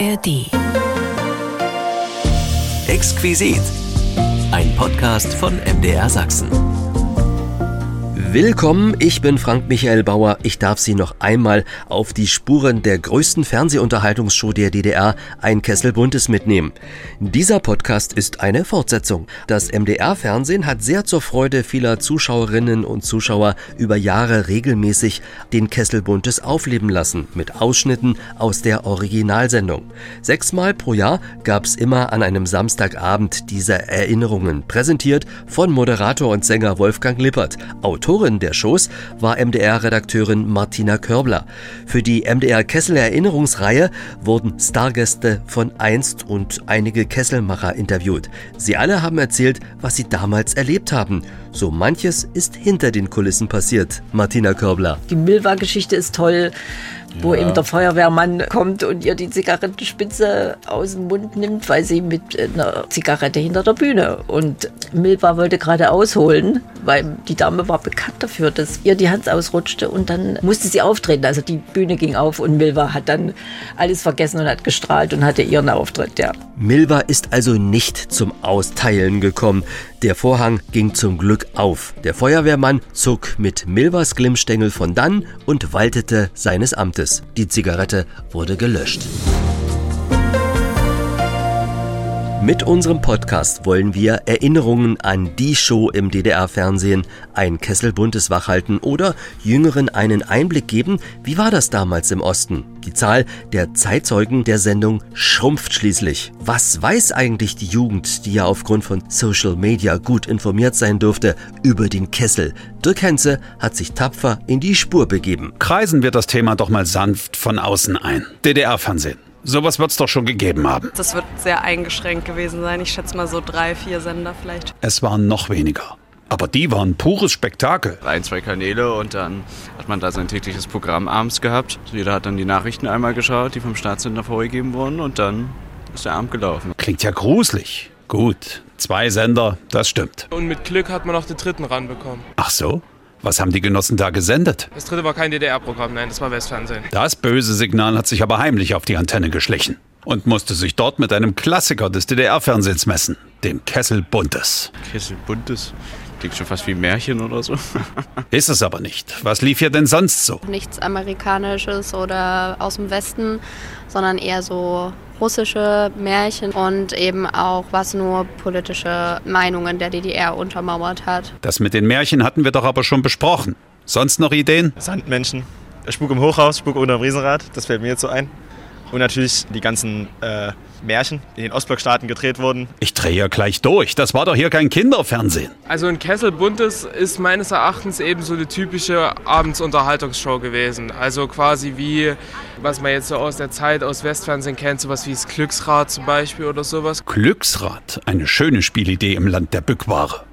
ARD. Exquisit. Ein Podcast von MDR Sachsen. Willkommen, ich bin Frank Michael Bauer. Ich darf Sie noch einmal auf die Spuren der größten Fernsehunterhaltungsshow der DDR, ein Kessel Buntes, mitnehmen. Dieser Podcast ist eine Fortsetzung. Das MDR-Fernsehen hat sehr zur Freude vieler Zuschauerinnen und Zuschauer über Jahre regelmäßig den Kessel Buntes aufleben lassen, mit Ausschnitten aus der Originalsendung. Sechsmal pro Jahr gab es immer an einem Samstagabend diese Erinnerungen, präsentiert von Moderator und Sänger Wolfgang Lippert, Autorin Moderatorin der Shows war MDR-Redakteurin Martina Körbler. Für die MDR Kessel Erinnerungsreihe wurden Stargäste von einst und einige Kesselmacher interviewt. Sie alle haben erzählt, was sie damals erlebt haben. So manches ist hinter den Kulissen passiert. Martina Körbler. Die Milva-Geschichte ist toll wo eben der Feuerwehrmann kommt und ihr die Zigarettenspitze aus dem Mund nimmt, weil sie mit einer Zigarette hinter der Bühne. Und Milva wollte gerade ausholen, weil die Dame war bekannt dafür, dass ihr die Hand ausrutschte und dann musste sie auftreten. Also die Bühne ging auf und Milva hat dann alles vergessen und hat gestrahlt und hatte ihren Auftritt, ja. Milva ist also nicht zum Austeilen gekommen. Der Vorhang ging zum Glück auf. Der Feuerwehrmann zog mit Milvas Glimmstängel von dann und waltete seines Amtes. Die Zigarette wurde gelöscht. Mit unserem Podcast wollen wir Erinnerungen an die Show im DDR-Fernsehen, ein Kessel buntes wachhalten oder Jüngeren einen Einblick geben, wie war das damals im Osten. Die Zahl der Zeitzeugen der Sendung schrumpft schließlich. Was weiß eigentlich die Jugend, die ja aufgrund von Social Media gut informiert sein dürfte, über den Kessel? Dirk Henze hat sich tapfer in die Spur begeben. Kreisen wir das Thema doch mal sanft von außen ein. DDR-Fernsehen. Sowas wird es doch schon gegeben haben. Das wird sehr eingeschränkt gewesen sein. Ich schätze mal so drei, vier Sender vielleicht. Es waren noch weniger. Aber die waren pures Spektakel. Ein, zwei Kanäle und dann hat man da sein tägliches Programm abends gehabt. Jeder hat dann die Nachrichten einmal geschaut, die vom Staatssender vorgegeben wurden und dann ist der Abend gelaufen. Klingt ja gruselig. Gut, zwei Sender, das stimmt. Und mit Glück hat man auch den dritten ranbekommen. Ach so? Was haben die Genossen da gesendet? Das dritte war kein DDR-Programm, nein, das war Westfernsehen. Das böse Signal hat sich aber heimlich auf die Antenne geschlichen und musste sich dort mit einem Klassiker des DDR-Fernsehens messen, dem Kessel Buntes. Kessel Buntes? Klingt schon fast wie Märchen oder so. Ist es aber nicht. Was lief hier denn sonst so? Nichts Amerikanisches oder aus dem Westen, sondern eher so russische Märchen und eben auch, was nur politische Meinungen der DDR untermauert hat. Das mit den Märchen hatten wir doch aber schon besprochen. Sonst noch Ideen? Sandmenschen. Spuk im Hochhaus, Spuk unter dem Riesenrad, das fällt mir jetzt so ein. Und natürlich die ganzen äh, Märchen, die in den Ostblockstaaten gedreht wurden. Ich drehe ja gleich durch. Das war doch hier kein Kinderfernsehen. Also ein Kessel Buntes ist meines Erachtens eben so eine typische Abendsunterhaltungsshow gewesen. Also quasi wie, was man jetzt so aus der Zeit aus Westfernsehen kennt, sowas wie das Glücksrad zum Beispiel oder sowas. Glücksrad, eine schöne Spielidee im Land der Bückware.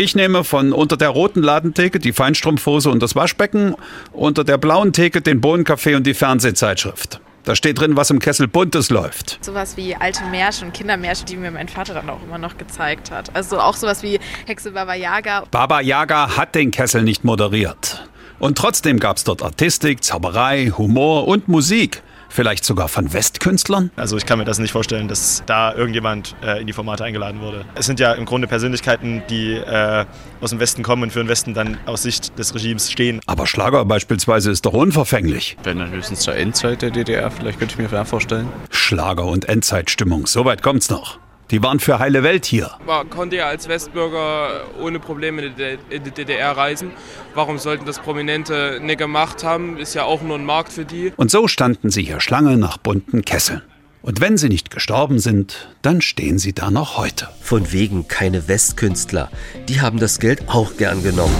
Ich nehme von unter der roten Ladentheke die Feinstrumpfhose und das Waschbecken, unter der blauen Theke den Bohnenkaffee und die Fernsehzeitschrift. Da steht drin, was im Kessel Buntes läuft. Sowas wie alte Märchen und Kindermärchen, die mir mein Vater dann auch immer noch gezeigt hat. Also auch sowas wie Hexe Baba Yaga. Baba Yaga hat den Kessel nicht moderiert. Und trotzdem gab es dort Artistik, Zauberei, Humor und Musik. Vielleicht sogar von Westkünstlern? Also ich kann mir das nicht vorstellen, dass da irgendjemand äh, in die Formate eingeladen wurde. Es sind ja im Grunde Persönlichkeiten, die äh, aus dem Westen kommen und für den Westen dann aus Sicht des Regimes stehen. Aber Schlager beispielsweise ist doch unverfänglich. Wenn dann höchstens zur Endzeit der DDR, vielleicht könnte ich mir vorstellen. Schlager und Endzeitstimmung, soweit kommt's noch. Die waren für heile Welt hier. Man konnte ja als Westbürger ohne Probleme in die DDR reisen. Warum sollten das Prominente nicht gemacht haben? Ist ja auch nur ein Markt für die. Und so standen sie hier Schlange nach bunten Kesseln. Und wenn sie nicht gestorben sind, dann stehen sie da noch heute. Von wegen keine Westkünstler. Die haben das Geld auch gern genommen.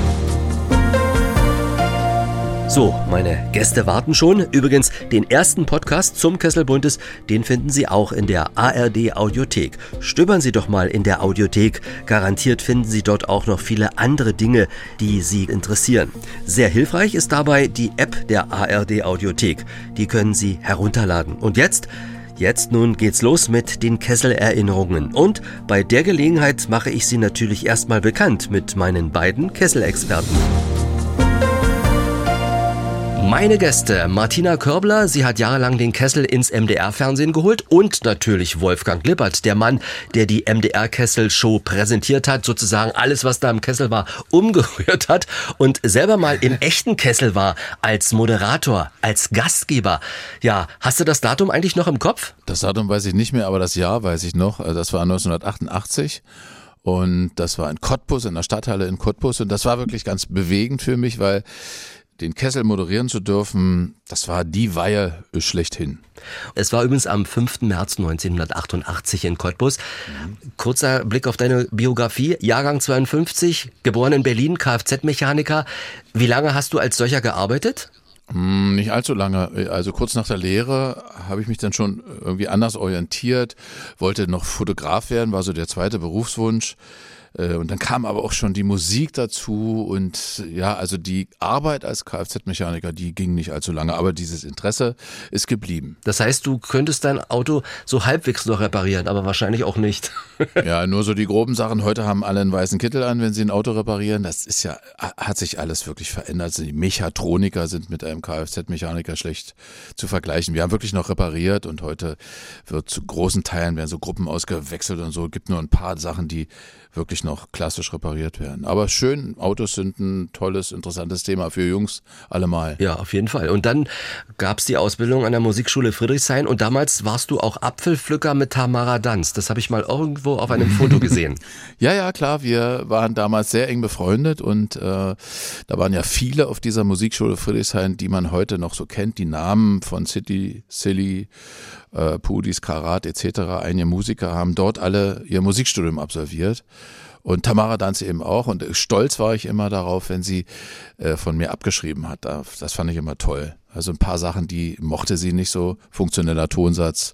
So, meine Gäste warten schon. Übrigens, den ersten Podcast zum Kesselbuntes, den finden Sie auch in der ARD Audiothek. Stöbern Sie doch mal in der Audiothek. Garantiert finden Sie dort auch noch viele andere Dinge, die Sie interessieren. Sehr hilfreich ist dabei die App der ARD Audiothek. Die können Sie herunterladen. Und jetzt Jetzt nun geht's los mit den Kessel-Erinnerungen. Und bei der Gelegenheit mache ich Sie natürlich erstmal bekannt mit meinen beiden Kesselexperten. Meine Gäste, Martina Körbler, sie hat jahrelang den Kessel ins MDR-Fernsehen geholt und natürlich Wolfgang Lippert, der Mann, der die MDR-Kessel-Show präsentiert hat, sozusagen alles, was da im Kessel war, umgerührt hat und selber mal im echten Kessel war, als Moderator, als Gastgeber. Ja, hast du das Datum eigentlich noch im Kopf? Das Datum weiß ich nicht mehr, aber das Jahr weiß ich noch. Das war 1988. Und das war in Cottbus, in der Stadthalle in Cottbus. Und das war wirklich ganz bewegend für mich, weil den Kessel moderieren zu dürfen, das war die Weihe schlechthin. Es war übrigens am 5. März 1988 in Cottbus. Kurzer Blick auf deine Biografie. Jahrgang 52, geboren in Berlin, Kfz-Mechaniker. Wie lange hast du als solcher gearbeitet? Hm, nicht allzu lange. Also kurz nach der Lehre habe ich mich dann schon irgendwie anders orientiert, wollte noch Fotograf werden, war so der zweite Berufswunsch. Äh, und dann kam aber auch schon die Musik dazu und ja, also die Arbeit als Kfz-Mechaniker, die ging nicht allzu lange, aber dieses Interesse ist geblieben. Das heißt, du könntest dein Auto so halbwegs noch reparieren, aber wahrscheinlich auch nicht. ja, nur so die groben Sachen. Heute haben alle einen weißen Kittel an, wenn sie ein Auto reparieren. Das ist ja, hat sich alles wirklich verändert. Die Mechatroniker sind mit einem Kfz-Mechaniker schlecht zu vergleichen. Wir haben wirklich noch repariert und heute wird zu großen Teilen werden so Gruppen ausgewechselt und so. Es gibt nur ein paar Sachen, die wirklich noch klassisch repariert werden. Aber schön, Autos sind ein tolles, interessantes Thema für Jungs allemal. Ja, auf jeden Fall. Und dann gab es die Ausbildung an der Musikschule Friedrichshain und damals warst du auch Apfelpflücker mit Tamara Danz. Das habe ich mal irgendwo auf einem Foto gesehen. ja, ja, klar. Wir waren damals sehr eng befreundet und äh, da waren ja viele auf dieser Musikschule Friedrichshain, die man heute noch so kennt. Die Namen von City, Silly, äh, Pudis, Karat etc. Einige Musiker haben dort alle ihr Musikstudium absolviert. Und Tamara Danz eben auch. Und stolz war ich immer darauf, wenn sie äh, von mir abgeschrieben hat. Das fand ich immer toll. Also ein paar Sachen, die mochte sie nicht so. Funktioneller Tonsatz,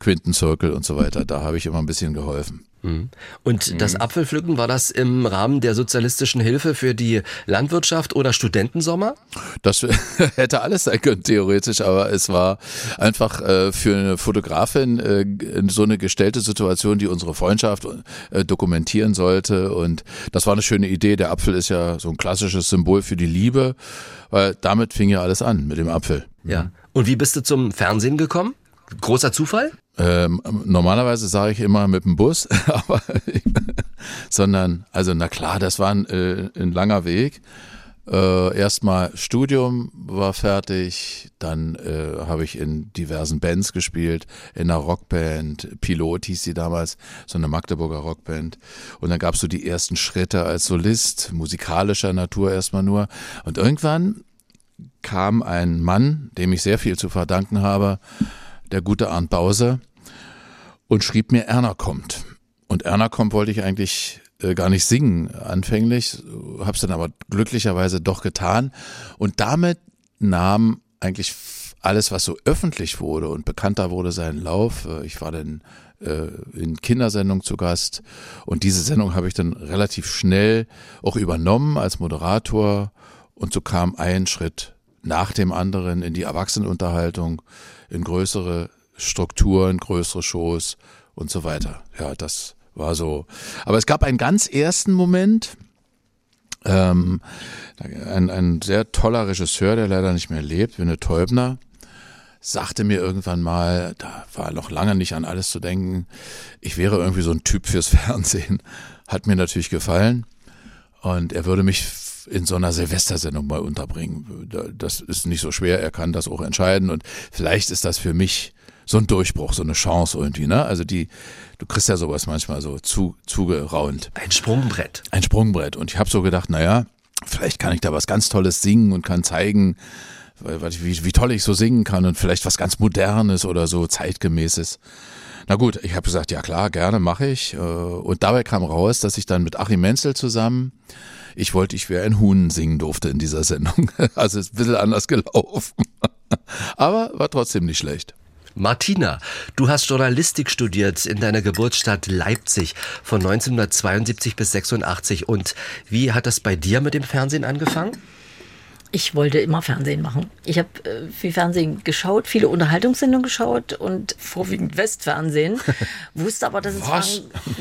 Quintenzirkel und so weiter. Da habe ich immer ein bisschen geholfen. Mhm. Und mhm. das Apfelpflücken, war das im Rahmen der sozialistischen Hilfe für die Landwirtschaft oder Studentensommer? Das hätte alles sein können, theoretisch, aber es war einfach äh, für eine Fotografin äh, so eine gestellte Situation, die unsere Freundschaft äh, dokumentieren sollte. Und das war eine schöne Idee. Der Apfel ist ja so ein klassisches Symbol für die Liebe, weil damit fing ja alles an mit dem Apfel. Ja. Und wie bist du zum Fernsehen gekommen? Großer Zufall? Ähm, normalerweise sage ich immer mit dem Bus, aber sondern, also na klar, das war ein, äh, ein langer Weg. Äh, Erstmal Studium war fertig, dann äh, habe ich in diversen Bands gespielt, in einer Rockband, Pilot hieß sie damals, so eine Magdeburger Rockband. Und dann gab es so die ersten Schritte als Solist, musikalischer Natur erstmal nur. Und irgendwann kam ein Mann, dem ich sehr viel zu verdanken habe, der gute Arndt Bause, und schrieb mir, Erna kommt. Und Erna kommt wollte ich eigentlich äh, gar nicht singen anfänglich, hab's dann aber glücklicherweise doch getan. Und damit nahm eigentlich alles, was so öffentlich wurde und bekannter wurde, seinen Lauf. Äh, ich war dann äh, in Kindersendung zu Gast und diese Sendung habe ich dann relativ schnell auch übernommen als Moderator und so kam ein Schritt nach dem anderen in die Erwachsenenunterhaltung, in größere Strukturen, größere Shows und so weiter. Ja, das war so. Aber es gab einen ganz ersten Moment, ähm, ein, ein sehr toller Regisseur, der leider nicht mehr lebt, Winne Teubner, sagte mir irgendwann mal, da war noch lange nicht an alles zu denken, ich wäre irgendwie so ein Typ fürs Fernsehen. Hat mir natürlich gefallen. Und er würde mich in so einer Silvestersendung mal unterbringen. Das ist nicht so schwer, er kann das auch entscheiden. Und vielleicht ist das für mich so ein Durchbruch, so eine Chance irgendwie, ne? Also die, du kriegst ja sowas manchmal so zu, zugeraunt. Ein Sprungbrett. Ein Sprungbrett. Und ich habe so gedacht, naja, vielleicht kann ich da was ganz Tolles singen und kann zeigen, wie, wie toll ich so singen kann und vielleicht was ganz Modernes oder so zeitgemäßes. Na gut, ich habe gesagt, ja klar, gerne mache ich. Äh, und dabei kam raus, dass ich dann mit Achim Menzel zusammen, ich wollte, ich wäre ein Huhn singen durfte in dieser Sendung. Also ist ein bisschen anders gelaufen. Aber war trotzdem nicht schlecht. Martina, du hast Journalistik studiert in deiner Geburtsstadt Leipzig von 1972 bis 86. Und wie hat das bei dir mit dem Fernsehen angefangen? Ich wollte immer Fernsehen machen. Ich habe äh, viel Fernsehen geschaut, viele Unterhaltungssendungen geschaut und vorwiegend Westfernsehen. wusste aber, dass es Frank,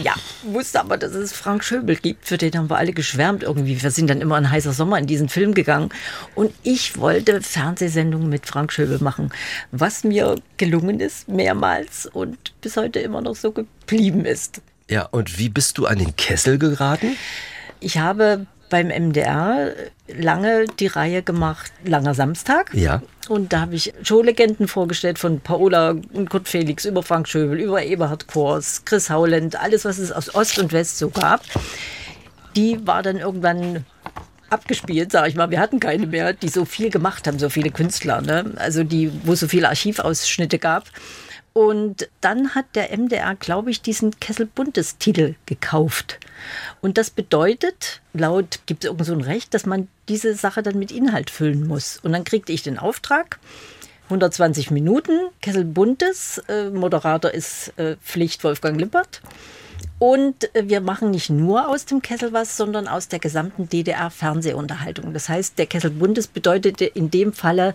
ja, wusste aber, dass es Frank Schöbel gibt. Für den haben wir alle geschwärmt irgendwie. Wir sind dann immer ein heißer Sommer in diesen Film gegangen und ich wollte Fernsehsendungen mit Frank Schöbel machen, was mir gelungen ist mehrmals und bis heute immer noch so geblieben ist. Ja, und wie bist du an den Kessel geraten? Ich habe beim MDR lange die Reihe gemacht, Langer Samstag. Ja. Und da habe ich Showlegenden vorgestellt von Paola und Kurt Felix über Frank Schöbel, über Eberhard Kors, Chris Hauland, alles, was es aus Ost und West so gab. Die war dann irgendwann abgespielt, sage ich mal. Wir hatten keine mehr, die so viel gemacht haben, so viele Künstler. Ne? Also die, wo es so viele Archivausschnitte gab. Und dann hat der MDR, glaube ich, diesen Kessel Bundestitel gekauft. Und das bedeutet, laut gibt es irgend so ein Recht, dass man diese Sache dann mit Inhalt füllen muss. Und dann kriegte ich den Auftrag. 120 Minuten, Kessel Buntes, äh, Moderator ist äh, Pflicht Wolfgang Lippert. Und äh, wir machen nicht nur aus dem Kessel was, sondern aus der gesamten DDR-Fernsehunterhaltung. Das heißt, der Kessel Bundes bedeutete in dem Falle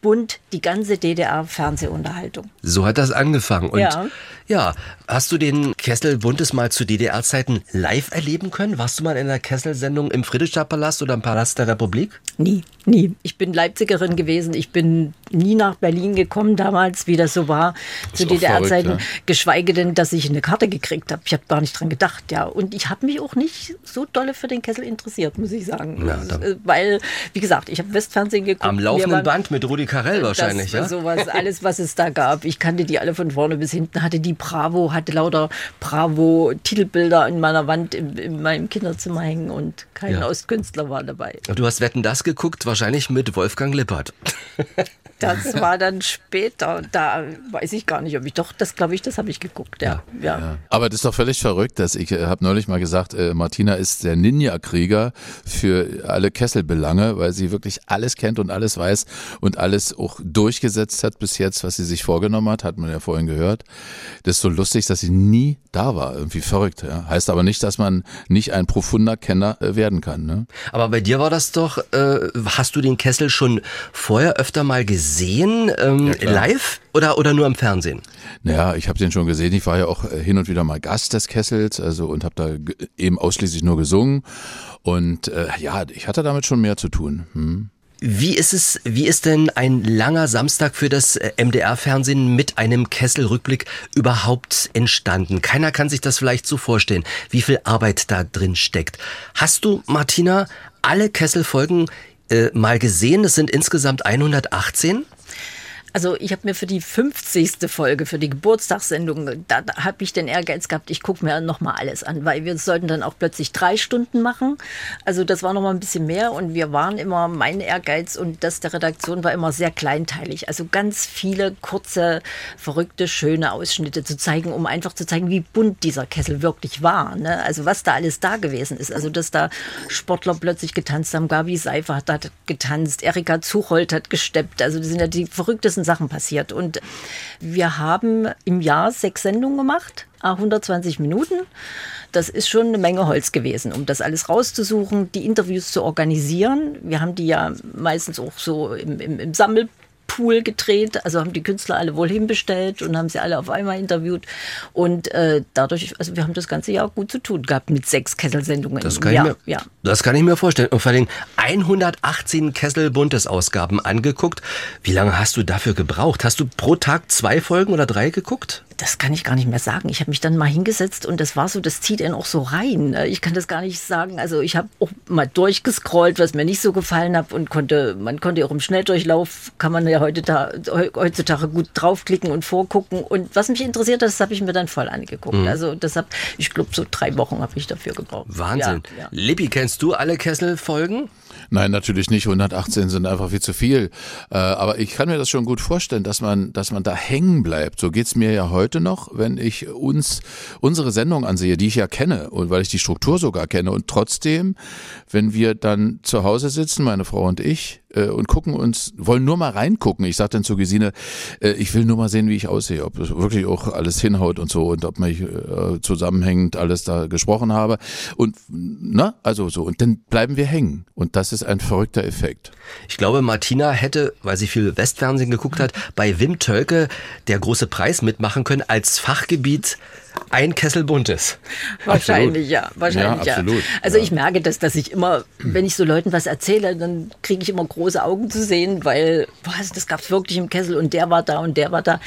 Bund die ganze DDR-Fernsehunterhaltung. So hat das angefangen. Und Ja. ja, hast du den Kessel Buntes mal zu DDR-Zeiten live erleben können? Warst du mal in einer Kessel-Sendung im Friedrichstadtpalast oder im Palast der Republik? Nie, nie. Ich bin Leipzigerin gewesen. Ich bin nie nach Berlin gekommen damals, wie das so war zu DDR-Zeiten. verrückt, Geschweige denn, dass ich eine Karte gekriegt habe. Ich habe gar nicht dran gedacht, ja. Und ich habe mich auch nicht so dolle für den Kessel interessiert, muss ich sagen. Ja, Äh, Weil, wie gesagt, ich habe Westfernsehen geguckt. Am laufenden Band mit Rudi Carell wahrscheinlich, das, ja? Sowas, alles, was es da gab. Ich kannte die alle von vorne bis hinten. Hatte die Bravo, hatte lauter Bravo-Titelbilder in meiner Wand in, in meinem Kinderzimmer hängen und kein Ja. Ostkünstler war dabei. Du hast Wetten das geguckt, wahrscheinlich mit Wolfgang Lippert. Das war dann später. Da weiß ich gar nicht, ob ich doch, das glaube ich, das habe ich geguckt. Ja, ja. Ja. Aber das ist doch völlig verrückt, dass ich äh, habe neulich mal gesagt, äh, Martina ist der Ninja-Krieger für alle Kesselbelange, weil sie wirklich alles kennt und alles weiß und alles auch durchgesetzt hat bis jetzt, was sie sich vorgenommen hat, hat man ja vorhin gehört. Das ist so lustig, dass sie nie da war. Irgendwie verrückt. Ja. Heißt aber nicht, dass man nicht ein profunder Kenner äh, werden kann. Ne? Aber bei dir war das doch, äh, hast du den Kessel schon vorher öfter mal gesehen, ähm, klar. live oder, oder nur im Fernsehen? Naja, ich habe den schon gesehen. Ich war ja auch äh, hin und wieder mal Gast des Kessels, also und habe da eben ausschließlich nur gesungen. Und äh, ja, ich hatte damit schon mehr zu tun. Hm. Wie ist es, wie ist denn ein langer Samstag für das äh, MDR-Fernsehen mit einem Kesselrückblick überhaupt entstanden? Keiner kann sich das vielleicht so vorstellen, wie viel Arbeit da drin steckt. Hast du, Martina, alle Kesselfolgen äh, mal gesehen? Es sind insgesamt 118. Also ich habe mir für die 50. Folge, für die Geburtstagssendung, da, da habe ich den Ehrgeiz gehabt, ich gucke mir nochmal alles an, weil wir sollten dann auch plötzlich drei Stunden machen. Also das war nochmal ein bisschen mehr und wir waren immer, mein Ehrgeiz und das der Redaktion war immer sehr kleinteilig. Also ganz viele kurze, verrückte, schöne Ausschnitte zu zeigen, um einfach zu zeigen, wie bunt dieser Kessel wirklich war. Ne? Also was da alles da gewesen ist. Also dass da Sportler plötzlich getanzt haben, Gabi Seifert hat getanzt, Erika Zuchold hat gesteppt. Also das sind ja die verrücktesten Sachen passiert. Und wir haben im Jahr sechs Sendungen gemacht, à 120 Minuten. Das ist schon eine Menge Holz gewesen, um das alles rauszusuchen, die Interviews zu organisieren. Wir haben die ja meistens auch so im, im, im Sammelpool gedreht, also haben die Künstler alle wohl hinbestellt und haben sie alle auf einmal interviewt. Und äh, dadurch, also wir haben das ganze Jahr gut zu tun gehabt mit sechs Kesselsendungen Das kann, ich Jahr. mir, ja. das kann ich mir vorstellen. Und vor allem 118 Kessel-Buntes-Ausgaben angeguckt. Wie lange hast du dafür gebraucht? Hast du pro Tag zwei Folgen oder drei geguckt? Das kann ich gar nicht mehr sagen. Ich habe mich dann mal hingesetzt und das war so, das zieht einen auch so rein. Ich kann das gar nicht sagen. Also ich habe auch mal durchgescrollt, was mir nicht so gefallen hat und konnte, man konnte auch im Schnelldurchlauf, kann man ja heutzutage gut draufklicken und vorgucken. Und was mich interessiert hat, das habe ich mir dann voll angeguckt. Mhm. Also deshalb, ich glaube, so drei Wochen habe ich dafür gebraucht. Wahnsinn. Ja, ja. Lippi, kennst du alle Kessel-Folgen? Nein, natürlich nicht. 118 sind einfach viel zu viel. Äh, aber ich kann mir das schon gut vorstellen, dass man, dass man da hängen bleibt. So geht's mir ja heute noch, wenn ich uns unsere Sendung ansehe, die ich ja kenne und weil ich die Struktur sogar kenne. Und trotzdem, wenn wir dann zu Hause sitzen, meine Frau und ich, äh, und gucken uns, wollen nur mal reingucken. Ich sage dann zu Gesine, äh, ich will nur mal sehen, wie ich aussehe, ob das wirklich auch alles hinhaut und so und ob ich äh, zusammenhängend alles da gesprochen habe. Und na, also so. Und dann bleiben wir hängen. Und das ist ein verrückter Effekt. Ich glaube, Martina hätte, weil sie viel Westfernsehen geguckt hat, bei Wim Tölke der große Preis mitmachen können als Fachgebiet ein Kessel buntes. Wahrscheinlich absolut. ja, wahrscheinlich ja. Absolut. Also ja. ich merke das, dass ich immer, wenn ich so Leuten was erzähle, dann kriege ich immer große Augen zu sehen, weil was, das gab es wirklich im Kessel und der war da und der war da.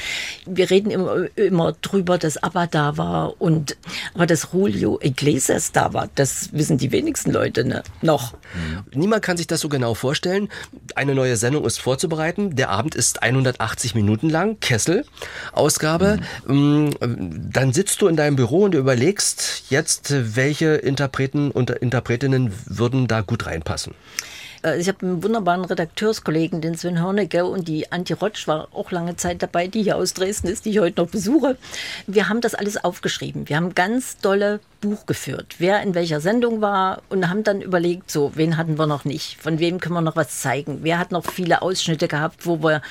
Wir reden immer, immer drüber, dass Abba da war und aber dass Julio Iglesias da war, das wissen die wenigsten Leute ne? noch. Mhm. Niemand kann sich das so genau vorstellen. Eine neue Sendung ist vorzubereiten. Der Abend ist 180 Minuten lang, Kessel, Ausgabe. Mhm. Dann sitzt du in deinem Büro und überlegst jetzt, welche Interpreten und Interpretinnen würden da gut reinpassen. Äh, ich habe einen wunderbaren Redakteurskollegen, den Sven Hörnecke und die Antje Rotsch war auch lange Zeit dabei, die hier aus Dresden ist, die ich heute noch besuche. Wir haben das alles aufgeschrieben. Wir haben ganz dolle Buch geführt, wer in welcher Sendung war und haben dann überlegt, so, wen hatten wir noch nicht, von wem können wir noch was zeigen, wer hat noch viele Ausschnitte gehabt, wo wir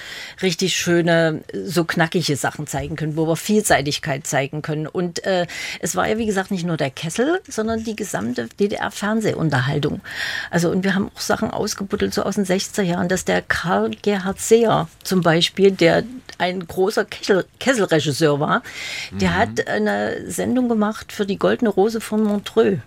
richtig schöne, so knackige Sachen zeigen können, wo wir Vielseitigkeit zeigen können. Und äh, es war ja, wie gesagt, nicht nur der Kessel, sondern die gesamte DDR-Fernsehunterhaltung. Also, und wir haben auch Sachen ausgebuddelt, so aus den 60er Jahren, dass der Karl Gerhard Seher zum Beispiel, der ein großer Kessel, Kesselregisseur war, der mhm. hat eine Sendung gemacht für die Goldene Rose von Montreux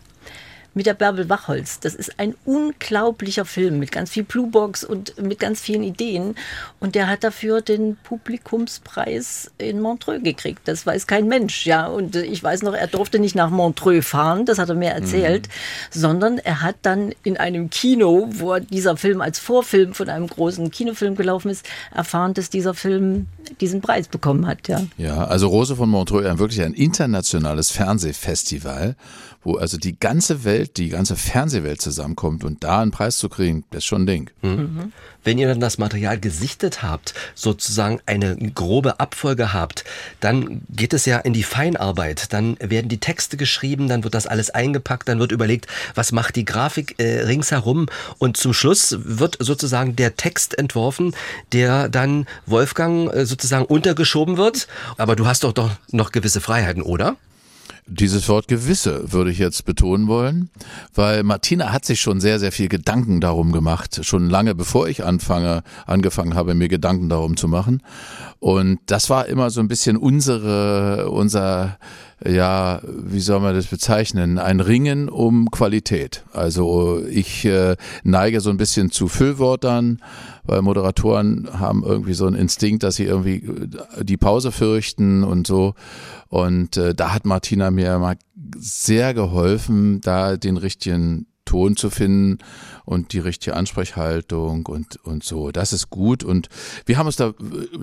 mit der Bärbel Wachholz. Das ist ein unglaublicher Film mit ganz viel Bluebox und mit ganz vielen Ideen. Und der hat dafür den Publikumspreis in Montreux gekriegt. Das weiß kein Mensch, ja. Und ich weiß noch, er durfte nicht nach Montreux fahren, das hat er mir erzählt, mhm. sondern er hat dann in einem Kino, wo dieser Film als Vorfilm von einem großen Kinofilm gelaufen ist, erfahren, dass dieser Film diesen Preis bekommen hat, ja. Ja, also Rose von Montreux, ein wirklich ein internationales Fernsehfestival, wo also die ganze Welt, die ganze Fernsehwelt zusammenkommt und da einen Preis zu kriegen, das ist schon ein Ding. Mhm. Wenn ihr dann das Material gesichtet habt, sozusagen eine grobe Abfolge habt, dann geht es ja in die Feinarbeit. Dann werden die Texte geschrieben, dann wird das alles eingepackt, dann wird überlegt, was macht die Grafik äh, ringsherum und zum Schluss wird sozusagen der Text entworfen, der dann Wolfgang äh, sozusagen untergeschoben wird. Aber du hast doch doch noch gewisse Freiheiten, oder? Dieses Wort gewisse würde ich jetzt betonen wollen, weil Martina hat sich schon sehr, sehr viel Gedanken darum gemacht, schon lange bevor ich anfange, angefangen habe, mir Gedanken darum zu machen. Und das war immer so ein bisschen unsere, unser, ja, wie soll man das bezeichnen? Ein Ringen um Qualität. Also ich äh, neige so ein bisschen zu Füllwörtern, weil Moderatoren haben irgendwie so einen Instinkt, dass sie irgendwie äh, die Pause fürchten und so. Und äh, da hat Martina mir mal sehr geholfen, da den richtigen Ton zu finden und die richtige Ansprechhaltung und, und so. Das ist gut. Und wir haben uns da,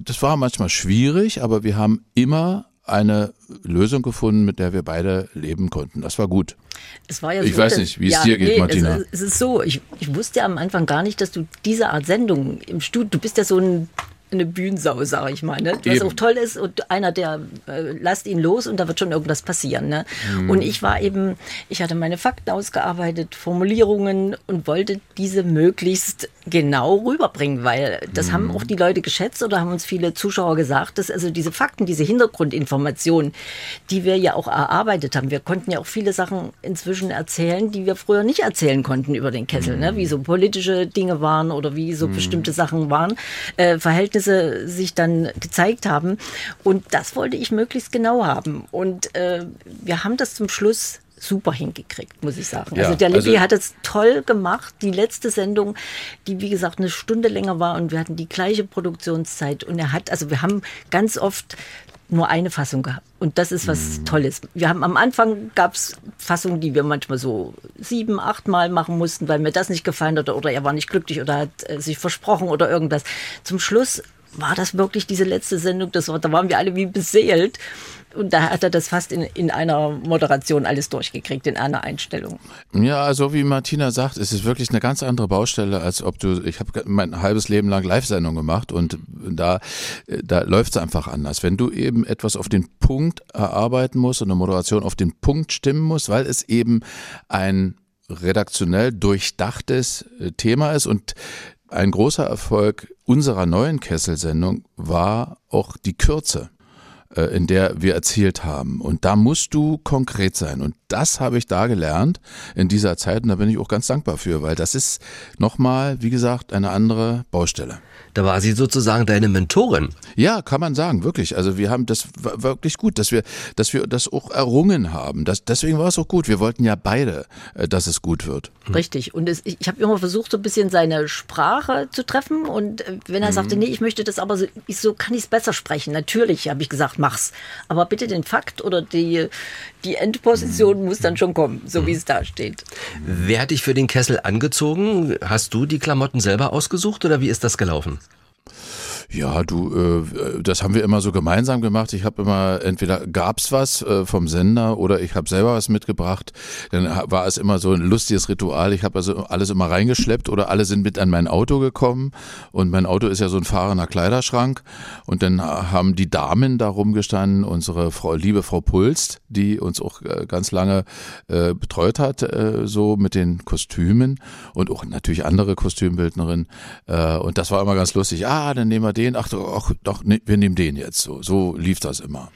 das war manchmal schwierig, aber wir haben immer eine Lösung gefunden, mit der wir beide leben konnten. Das war gut. Es war ja ich so, weiß nicht, wie es ja, dir geht, nee, Martina. Es, es, ist so, ich, ich wusste ja am Anfang gar nicht, dass du diese Art Sendung im Studio, du bist ja so ein eine Bühnensau, sage ich mal. Ne? Was Eben. auch toll ist und einer, der äh, lasst ihn los und da wird schon irgendwas passieren. Ne? Mhm. Und ich war eben, ich hatte meine Fakten ausgearbeitet, Formulierungen und wollte diese möglichst genau rüberbringen, weil das mhm. haben auch die Leute geschätzt oder haben uns viele Zuschauer gesagt, dass also diese Fakten, diese Hintergrundinformationen, die wir ja auch erarbeitet haben, wir konnten ja auch viele Sachen inzwischen erzählen, die wir früher nicht erzählen konnten über den Kessel, ne? mhm. ne? wie so politische Dinge waren oder wie so mhm. bestimmte Sachen waren, äh, Verhältnisse Ergebnisse sich dann gezeigt haben. Und das wollte ich möglichst genau haben. Und äh, wir haben das zum Schluss super hingekriegt, muss ich sagen. Ja, also der Libby also hat es toll gemacht. Die letzte Sendung, die wie gesagt eine Stunde länger war und wir hatten die gleiche Produktionszeit und er hat, also wir haben ganz oft nur eine Fassung gehabt. Und das ist was mhm. Tolles. Wir haben am Anfang gab es Fassungen, die wir manchmal so sieben, acht Mal machen mussten, weil mir das nicht gefallen hat oder er war nicht glücklich oder hat äh, sich versprochen oder irgendwas. Zum Schluss war das wirklich diese letzte Sendung? Das war, da waren wir alle wie beseelt. Und da hat er das fast in, in einer Moderation alles durchgekriegt, in einer Einstellung. Ja, also wie Martina sagt, es ist wirklich eine ganz andere Baustelle, als ob du, ich habe mein halbes Leben lang Live-Sendung gemacht und da, da läuft es einfach anders. Wenn du eben etwas auf den Punkt erarbeiten musst und eine Moderation auf den Punkt stimmen muss, weil es eben ein redaktionell durchdachtes äh, Thema ist und ein großer Erfolg unserer neuen Kesselsendung war auch die Kürze äh, in der wir erzielt haben. Und da musst du konkret sein. Und das habe ich da gelernt in dieser Zeit und da bin ich auch ganz dankbar für, weil das ist nochmal, wie gesagt, eine andere Baustelle. Da war sie sozusagen deine Mentorin. Ja, kann man sagen, wirklich. Also wir haben das wirklich gut, dass wir, dass wir das auch errungen haben. Das, deswegen war es auch gut. Wir wollten ja beide, äh, dass es gut wird. Richtig. Und es, ich habe immer versucht, so ein bisschen seine Sprache zu treffen. Und äh, wenn er mhm. sagte, nee, ich möchte das aber so, ich, so kann ich es besser sprechen. Natürlich habe ich gesagt, mach's. Aber bitte den Fakt oder die, die Endposition mhm. muss dann schon kommen, so mhm. wie es da steht. Wer hat dich für den Kessel angezogen? Hast du die Klamotten selber ausgesucht oder wie ist das gelaufen? Ja, du, äh, das haben wir immer so gemeinsam gemacht. Ich habe immer, entweder gab's was äh, vom Sender oder ich habe selber was mitgebracht. Dann war es immer so ein lustiges Ritual. Ich habe also alles immer reingeschleppt oder alle sind mit an mein Auto gekommen und mein Auto ist ja so ein fahrender Kleiderschrank und dann haben die Damen da rumgestanden, unsere Frau, liebe Frau Pulst, die uns auch äh, ganz lange äh, betreut hat, äh, so mit den Kostümen und auch natürlich andere Kostümbildnerinnen. Äh, und das war immer ganz lustig. Ah, dann nehmen wir den den, ach, ach doch, nee, wir nehmen den jetzt. So, so lief das immer.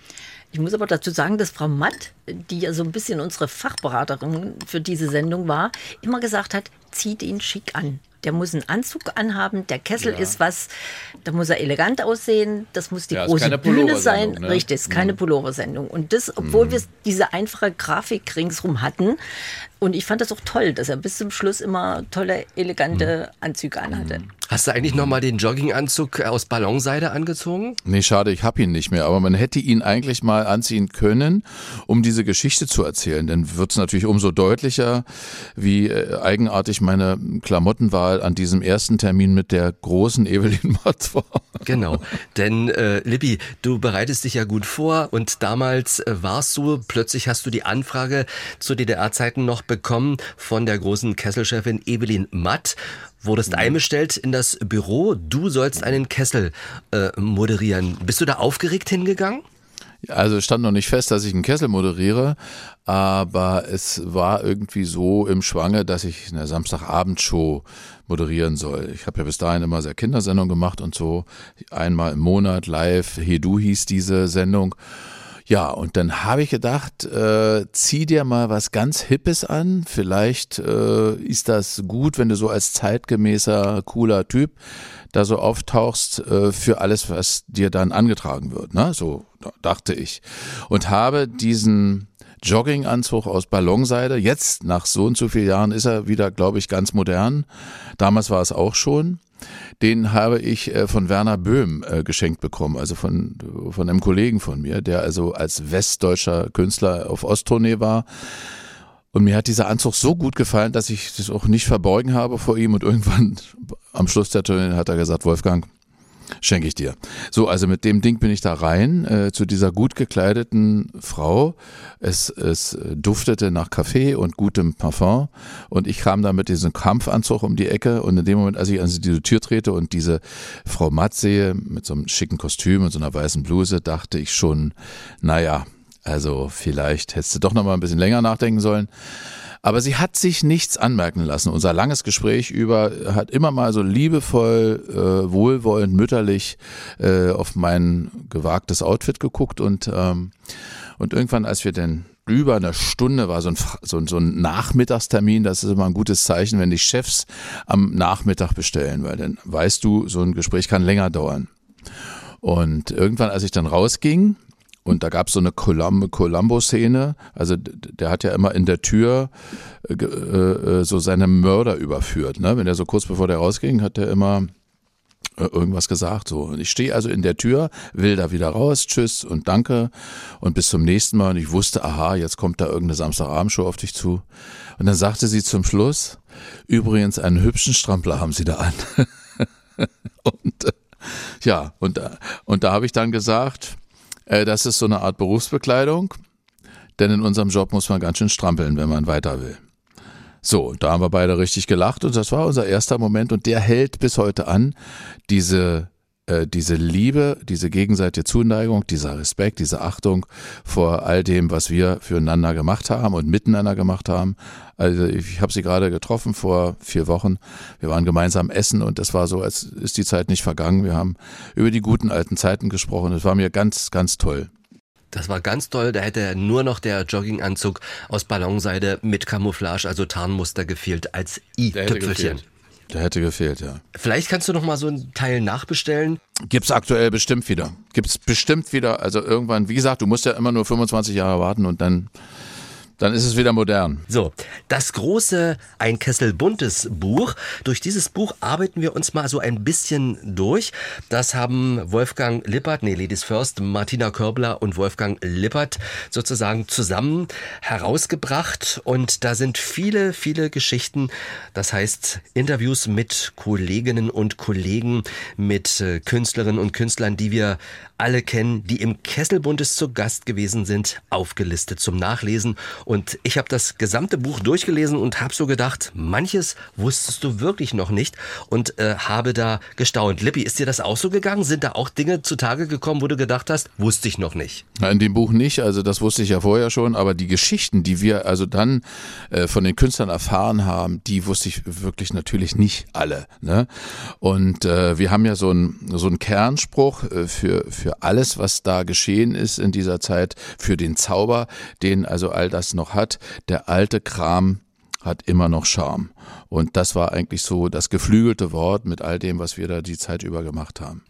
Ich muss aber dazu sagen, dass Frau Matt, die ja so ein bisschen unsere Fachberaterin für diese Sendung war, immer gesagt hat, zieht ihn schick an. Der muss einen Anzug anhaben, der Kessel ja. ist was, da muss er elegant aussehen, das muss die ja, große Bühne sein. Ne? Richtig, ist keine mhm. Pullover-Sendung. Und das, obwohl mhm. wir diese einfache Grafik ringsrum hatten, und ich fand das auch toll, dass er bis zum Schluss immer tolle, elegante mhm. Anzüge anhatte. Mhm. Hast du eigentlich nochmal den Jogginganzug aus Ballonseide angezogen? Nee, schade, ich habe ihn nicht mehr. Aber man hätte ihn eigentlich mal anziehen können, um diese Geschichte zu erzählen. Dann wird es natürlich umso deutlicher, wie äh, eigenartig meine Klamottenwahl an diesem ersten Termin mit der großen Evelyn Matt war. Genau, denn äh, Lippi, du bereitest dich ja gut vor und damals äh, warst du, plötzlich hast du die Anfrage zu DDR-Zeiten noch bekommen von der großen Kesselchefin Evelyn Matt. Wurdest mhm. einbestellt in das Büro. Du sollst einen Kessel äh, moderieren. Bist du da aufgeregt hingegangen? Also stand noch nicht fest, dass ich einen Kessel moderiere, aber es war irgendwie so im Schwange, dass ich eine Samstagabendshow moderieren soll. Ich habe ja bis dahin immer sehr Kindersendungen gemacht und so einmal im Monat live. Hedu hieß diese Sendung. Ja, und dann habe ich gedacht, äh, zieh dir mal was ganz Hippes an. Vielleicht äh, ist das gut, wenn du so als zeitgemäßer, cooler Typ da so auftauchst äh, für alles, was dir dann angetragen wird. Ne? So dachte ich. Und habe diesen Jogginganzug aus Ballonseide. Jetzt, nach so und so vielen Jahren, ist er wieder, glaube ich, ganz modern. Damals war es auch schon. Den habe ich äh, von Werner Böhm äh, geschenkt bekommen, also von, von einem Kollegen von mir, der also als westdeutscher Künstler auf Osttournee war. Und mir hat dieser Anzug so gut gefallen, dass ich das auch nicht verbeugen habe vor ihm. Und irgendwann am Schluss der Tournee hat er gesagt, Wolfgang, schenke ich dir. So, also mit dem Ding bin ich da rein äh, zu dieser gut gekleideten Frau. Es, es duftete nach Kaffee und gutem Parfum und ich kam da mit diesem Kampfanzug um die Ecke und in dem Moment, als ich an diese Tür trete und diese Frau Matt sehe mit so einem schicken Kostüm und so einer weißen Bluse, dachte ich schon, naja, also vielleicht hättest du doch noch mal ein bisschen länger nachdenken sollen. Aber sie hat sich nichts anmerken lassen. Unser langes Gespräch über hat immer mal so liebevoll, äh, wohlwollend, mütterlich äh, auf mein gewagtes Outfit geguckt und ähm, und irgendwann, als wir denn über eine Stunde war so ein, so, so ein Nachmittagstermin, das ist immer ein gutes Zeichen, wenn die Chefs am Nachmittag bestellen, weil dann weißt du, so ein Gespräch kann länger dauern. Und irgendwann, als ich dann rausging, und da gab es so eine Columbo-Szene. Also der hat ja immer in der Tür äh, äh, so seine Mörder überführt. Ne? Wenn er so kurz bevor der rausging, hat er immer äh, irgendwas gesagt. So, und ich stehe also in der Tür, will da wieder raus, tschüss und danke und bis zum nächsten Mal. Und ich wusste, aha, jetzt kommt da irgendeine Samstagabendshow auf dich zu. Und dann sagte sie zum Schluss, übrigens einen hübschen Strampler haben sie da an. und äh, ja, und, und da habe ich dann gesagt, äh, das ist so eine Art Berufsbekleidung, denn in unserem Job muss man ganz schön strampeln, wenn man weiter will. So, da haben wir beide richtig gelacht und das war unser erster Moment und der hält bis heute an. Diese äh, diese Liebe, diese gegenseitige Zuneigung, dieser Respekt, diese Achtung vor all dem, was wir füreinander gemacht haben und miteinander gemacht haben. Also ich habe sie gerade getroffen vor vier Wochen. Wir waren gemeinsam essen und es war so, als ist die Zeit nicht vergangen. Wir haben über die guten alten Zeiten gesprochen. Es war mir ganz, ganz toll. Das war ganz toll. Da hätte nur noch der Jogginganzug aus Ballonseide mit Camouflage, also Tarnmuster gefehlt als i-Tüpfelchen. Der hätte gefehlt, ja. Vielleicht kannst du noch mal so einen Teil nachbestellen. Gibt's aktuell bestimmt wieder. Gibt's bestimmt wieder. Also irgendwann, wie gesagt, du musst ja immer nur 25 Jahre warten und dann dann ist es wieder modern. So, das große Ein Kessel buntes Buch. Durch dieses Buch arbeiten wir uns mal so ein bisschen durch. Das haben Wolfgang Lippert, nee, Ladies First, Martina Körbler und Wolfgang Lippert sozusagen zusammen herausgebracht. Und da sind viele, viele Geschichten. Das heißt, Interviews mit Kolleginnen und Kollegen, mit äh, Künstlerinnen und Künstlern, die wir alle kennen, die im Kesselbundes zu Gast gewesen sind, aufgelistet zum Nachlesen. Und ich habe das gesamte Buch durchgelesen und habe so gedacht, manches wusstest du wirklich noch nicht und äh, habe da gestaunt. Lippi, ist dir das auch so gegangen? Sind da auch Dinge zutage gekommen, wo du gedacht hast, wusste ich noch nicht? Na, in dem Buch nicht, also das wusste ich ja vorher schon, aber die Geschichten, die wir also dann äh, von den Künstlern erfahren haben, die wusste ich wirklich natürlich nicht alle. Ne? Und äh, wir haben ja so einen so einen Kernspruch äh, für, für für alles, was da geschehen ist in dieser Zeit, für den Zauber, den also all das noch hat. Der alte Kram hat immer noch Charme. Und das war eigentlich so das geflügelte Wort mit all dem, was wir da die Zeit über gemacht haben.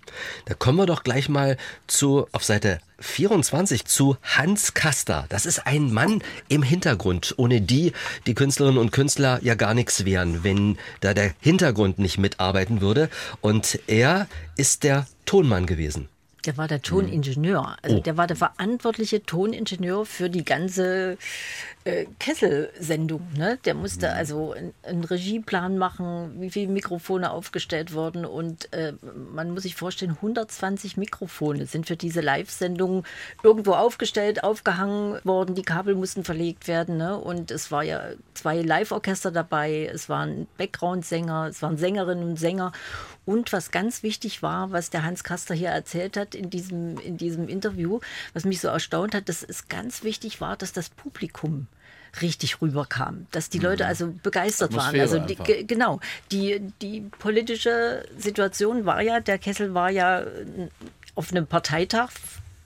Da kommen wir doch gleich mal zu, auf Seite 24 zu Hans Kaster. Das ist ein Mann im Hintergrund, ohne die die Künstlerinnen und Künstler ja gar nichts wären, wenn da der Hintergrund nicht mitarbeiten würde. Und er ist der Tonmann gewesen. Der war der Toningenieur. Also oh. der war der verantwortliche Toningenieur für die ganze Kesselsendung. Ne? Der musste also einen Regieplan machen, wie viele Mikrofone aufgestellt wurden. Und äh, man muss sich vorstellen, 120 Mikrofone sind für diese Live-Sendung irgendwo aufgestellt, aufgehangen worden. Die Kabel mussten verlegt werden. Ne? Und es war ja zwei Live-Orchester dabei, es waren Background-Sänger, es waren Sängerinnen und Sänger. Und was ganz wichtig war, was der Hans Kaster hier erzählt hat in diesem, in diesem Interview, was mich so erstaunt hat, dass es ganz wichtig war, dass das Publikum richtig rüberkam, dass die Leute mhm. also begeistert waren. Also die, genau, die, die politische Situation war ja, der Kessel war ja auf einem Parteitag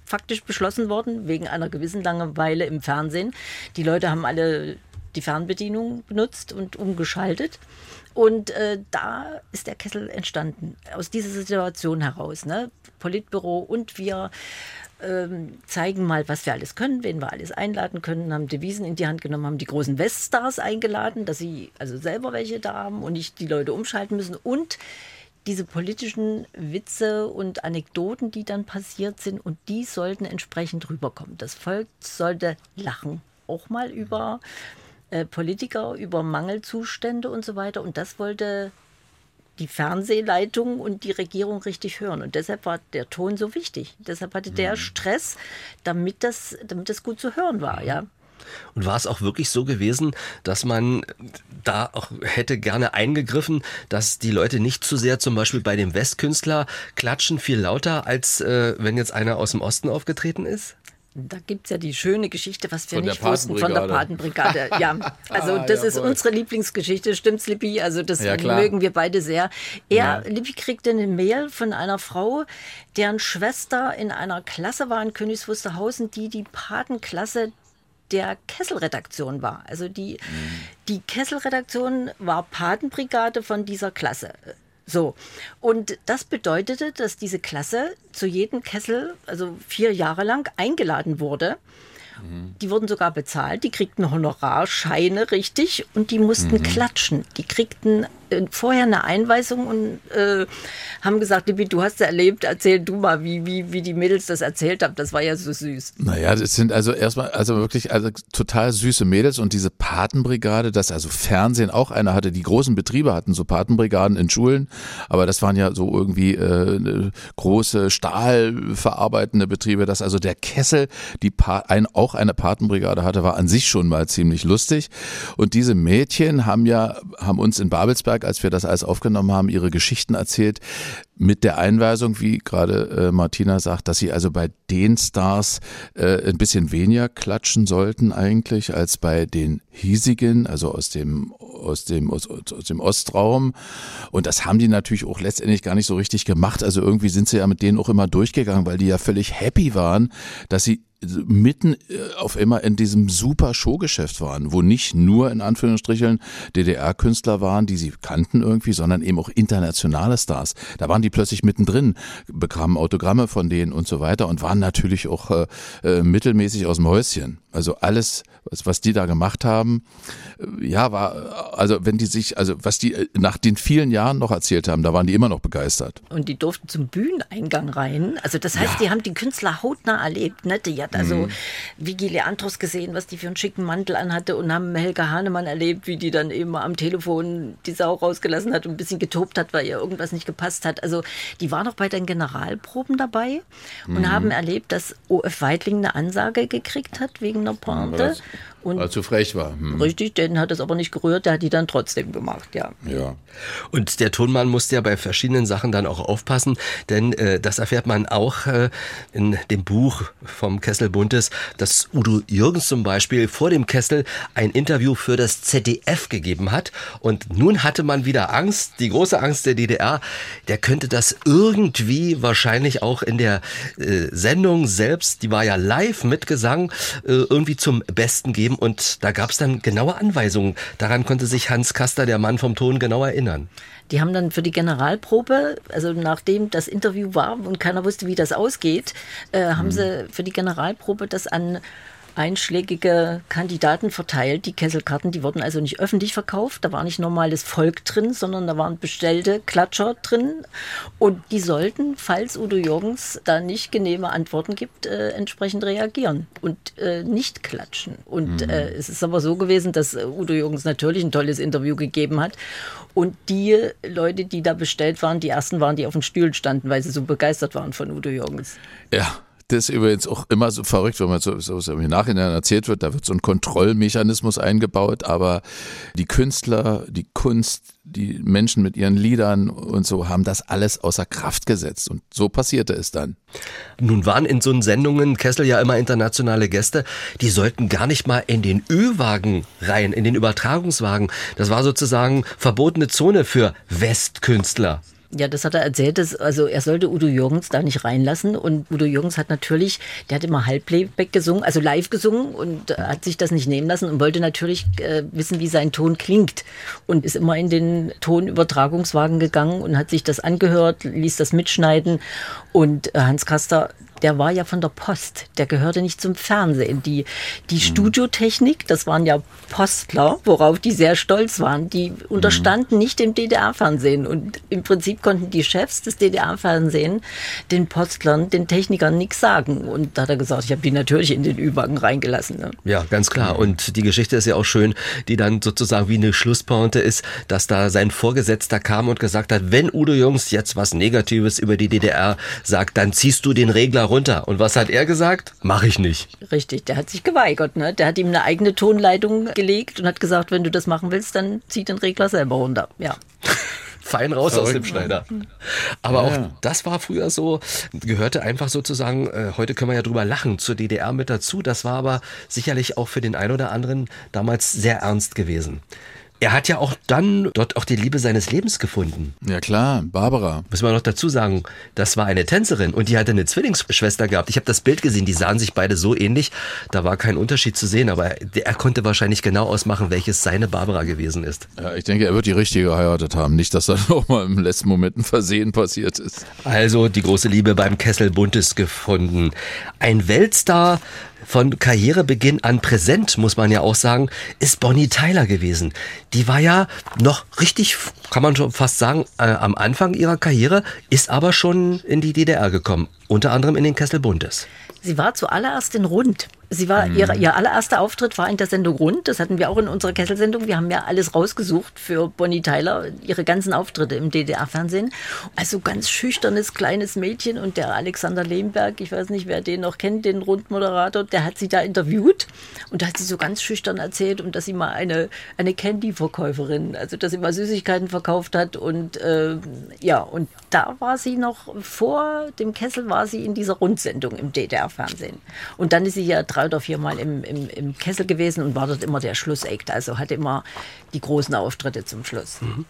faktisch beschlossen worden, wegen einer gewissen Langeweile im Fernsehen. Die Leute haben alle die Fernbedienung benutzt und umgeschaltet. Und äh, da ist der Kessel entstanden, aus dieser Situation heraus. Ne? Politbüro und wir ähm, zeigen mal, was wir alles können, wen wir alles einladen können, haben Devisen in die Hand genommen, haben die großen Weststars eingeladen, dass sie also selber welche da haben und nicht die Leute umschalten müssen. Und diese politischen Witze und Anekdoten, die dann passiert sind, und die sollten entsprechend rüberkommen. Das Volk sollte lachen, auch mal über äh, Politiker über Mangelzustände und so weiter. Und das wollte die Fernsehleitung und die Regierung richtig hören. Und deshalb war der Ton so wichtig. Deshalb hatte der mhm. Stress, damit das, damit das gut zu hören war, ja. Und war es auch wirklich so gewesen, dass man da auch hätte gerne eingegriffen, dass die Leute nicht zu sehr zum Beispiel bei dem Westkünstler klatschen viel lauter, als äh, wenn jetzt einer aus dem Osten aufgetreten ist? Da gibt es ja die schöne Geschichte, was wir von nicht wussten von der Patenbrigade. Ja, also ah, das ja, ist voll. unsere Lieblingsgeschichte, stimmt's, Lippi? Also das ja, mögen wir beide sehr. Er, ja. Lippi kriegte eine Mail von einer Frau, deren Schwester in einer Klasse war in Königs Wusterhausen, die die Patenklasse der Kesselredaktion war. Also die, mhm. die Kesselredaktion war Patenbrigade von dieser Klasse. So, und das bedeutete, dass diese Klasse zu jedem Kessel, also vier Jahre lang, eingeladen wurde. Mhm. Die wurden sogar bezahlt, die kriegten Honorarscheine richtig und die mussten mhm. klatschen. Die kriegten vorher eine Einweisung und äh, haben gesagt, Libby, du hast ja erlebt, erzähl du mal, wie, wie, wie die Mädels das erzählt haben. Das war ja so süß. Naja, das sind also erstmal, also wirklich also total süße Mädels und diese Patenbrigade, das also Fernsehen auch einer hatte, die großen Betriebe hatten so Patenbrigaden in Schulen, aber das waren ja so irgendwie äh, große stahlverarbeitende Betriebe, dass also der Kessel, die pa ein, auch eine Patenbrigade hatte, war an sich schon mal ziemlich lustig. Und diese Mädchen haben ja, haben uns in Babelsberg Freitag, als wir das alles aufgenommen haben, ihre Geschichten erzählt mit der Einweisung, wie gerade äh, Martina sagt, dass sie also bei den Stars äh, ein bisschen weniger klatschen sollten eigentlich als bei den hiesigen, also aus dem aus dem aus, aus dem Ostraum. Und das haben die natürlich auch letztendlich gar nicht so richtig gemacht. Also irgendwie sind sie ja mit denen auch immer durchgegangen, weil die ja völlig happy waren, dass sie mitten äh, auf immer in diesem super Showgeschäft waren, wo nicht nur in Anführungsstrichen DDR-Künstler waren, die sie kannten irgendwie, sondern eben auch internationale Stars. Da waren die plötzlich mittendrin, bekamen Autogramme von denen und so weiter und waren natürlich auch äh, äh, mittelmäßig aus dem Häuschen. Also alles, was, was die da gemacht haben, äh, ja, war, also wenn die sich, also was die äh, nach den vielen Jahren noch erzählt haben, da waren die immer noch begeistert. Und die durften zum Bühneneingang rein. Also das heißt, ja. die haben die Künstler hautnah erlebt, ne? Die hat also mhm. Vigi Leandros gesehen, was die für einen schicken Mantel anhatte und haben Helga Hahnemann erlebt, wie die dann eben am Telefon die Sau rausgelassen hat und ein bisschen getobt hat, weil ihr irgendwas nicht gepasst hat. Also die war noch bei den Generalproben dabei und mhm. haben erlebt, dass OF Weidling eine Ansage gekriegt hat wegen einer Pointe. Und Weil zu frech war. Hm. Richtig, den hat es aber nicht gerührt, der hat die dann trotzdem gemacht, ja. Ja. Und der Tonmann musste ja bei verschiedenen Sachen dann auch aufpassen, denn äh, das erfährt man auch äh, in dem Buch vom Kessel Buntes, dass Udo Jürgens zum Beispiel vor dem Kessel ein Interview für das ZDF gegeben hat. Und nun hatte man wieder Angst, die große Angst der DDR, der könnte das irgendwie wahrscheinlich auch in der äh, Sendung selbst, die war ja live mit Gesang, äh, irgendwie zum Besten geben gegeben und da gab es dann genaue Anweisungen. Daran konnte sich Hans Kaster, der Mann vom Ton, genau erinnern. Die haben dann für die Generalprobe, also nachdem das Interview war und keiner wusste, wie das ausgeht, äh, haben mhm. sie für die Generalprobe das an einschlägige Kandidaten verteilt. Die Kesselkarten, die wurden also nicht öffentlich verkauft. Da war nicht normales Volk drin, sondern da waren bestellte Klatscher drin. Und die sollten, falls Udo Jürgens da nicht genehme Antworten gibt, äh, entsprechend reagieren und äh, nicht klatschen. Und mhm. äh, es ist aber so gewesen, dass Udo Jürgens natürlich ein tolles Interview gegeben hat. Und die Leute, die da bestellt waren, die ersten waren, die auf den Stühlen standen, weil sie so begeistert waren von Udo Jürgens. Ja, das ist übrigens auch immer so verrückt, wenn man so, so, so im Nachhinein erzählt wird, da wird so ein Kontrollmechanismus eingebaut, aber die Künstler, die Kunst, die Menschen mit ihren Liedern und so haben das alles außer Kraft gesetzt und so passierte es dann. Nun waren in so Sendungen Kessel ja immer internationale Gäste, die sollten gar nicht mal in den Ü-Wagen rein, in den Übertragungswagen. Das war sozusagen verbotene Zone für Westkünstler. Ja, das hat er erzählt. Dass, also er sollte Udo Jürgens da nicht reinlassen. Und Udo Jürgens hat natürlich, der hat immer Halbplayback gesungen, also live gesungen und hat sich das nicht nehmen lassen und wollte natürlich äh, wissen, wie sein Ton klingt. Und ist immer in den Tonübertragungswagen gegangen und hat sich das angehört, ließ das mitschneiden. Und äh, Hans Kaster der war ja von der Post, der gehörte nicht zum Fernsehen. Die, die mhm. Studiotechnik, das waren ja Postler, worauf die sehr stolz waren, die unterstanden mhm. nicht dem DDR-Fernsehen. Und im Prinzip konnten die Chefs des DDR-Fernsehen den Postlern, den Technikern nichts sagen. Und da hat er gesagt, ich habe die natürlich in den Ü-Wagen reingelassen. Ne? Ja, ganz klar. Und die Geschichte ist ja auch schön, die dann sozusagen wie eine Schlusspointe ist, dass da sein Vorgesetzter kam und gesagt hat, wenn Udo Jungs jetzt was Negatives über die DDR sagt, dann ziehst du den Regler runter. Und was hat er gesagt? Mach ich nicht. Richtig, der hat sich geweigert. Ne? Der hat ihm eine eigene Tonleitung gelegt und hat gesagt, wenn du das machen willst, dann zieh den Regler selber runter. Ja. Fein raus Verrückt. aus dem Schneider. Aber ja. auch das war früher so, gehörte einfach sozusagen, äh, heute können wir ja drüber lachen, zur DDR mit dazu. Das war aber sicherlich auch für den einen oder anderen damals sehr ernst gewesen. Er hat ja auch dann dort auch die Liebe seines Lebens gefunden. Ja klar, Barbara. Muss man noch dazu sagen, das war eine Tänzerin und die hatte eine Zwillingsschwester gehabt. Ich habe das Bild gesehen, die sahen sich beide so ähnlich. Da war kein Unterschied zu sehen, aber er konnte wahrscheinlich genau ausmachen, welches seine Barbara gewesen ist. Ja, ich denke, er wird die richtige geheiratet haben. Nicht, dass da noch mal im letzten Moment ein Versehen passiert ist. Also die große Liebe beim Kessel Buntes gefunden. Ein Weltstar von Karrierebeginn an präsent, muss man ja auch sagen, ist Bonnie Tyler gewesen. Die war ja noch richtig, kann man schon fast sagen, äh, am Anfang ihrer Karriere, ist aber schon in die DDR gekommen, unter anderem in den Kessel Bundes. Sie war zuallererst in Rund Sie war, mhm. ihr, ihr allererster Auftritt war in der Sendung Rund. Das hatten wir auch in unserer Kesselsendung. Wir haben ja alles rausgesucht für Bonnie Tyler, ihre ganzen Auftritte im DDR-Fernsehen. Also ganz schüchternes, kleines Mädchen und der Alexander Lehmberg, ich weiß nicht, wer den noch kennt, den Rundmoderator, der hat sie da interviewt und da hat sie so ganz schüchtern erzählt, und dass sie mal eine, eine Candy-Verkäuferin, also dass sie mal Süßigkeiten verkauft hat und äh, ja, und da war sie noch, vor dem Kessel war sie in dieser Rundsendung im DDR-Fernsehen. Und dann ist sie ja drei oder vier Mal im, im, im Kessel gewesen und war dort immer der Schlussakt. Also hatte immer die großen Auftritte zum Schluss. Mhm.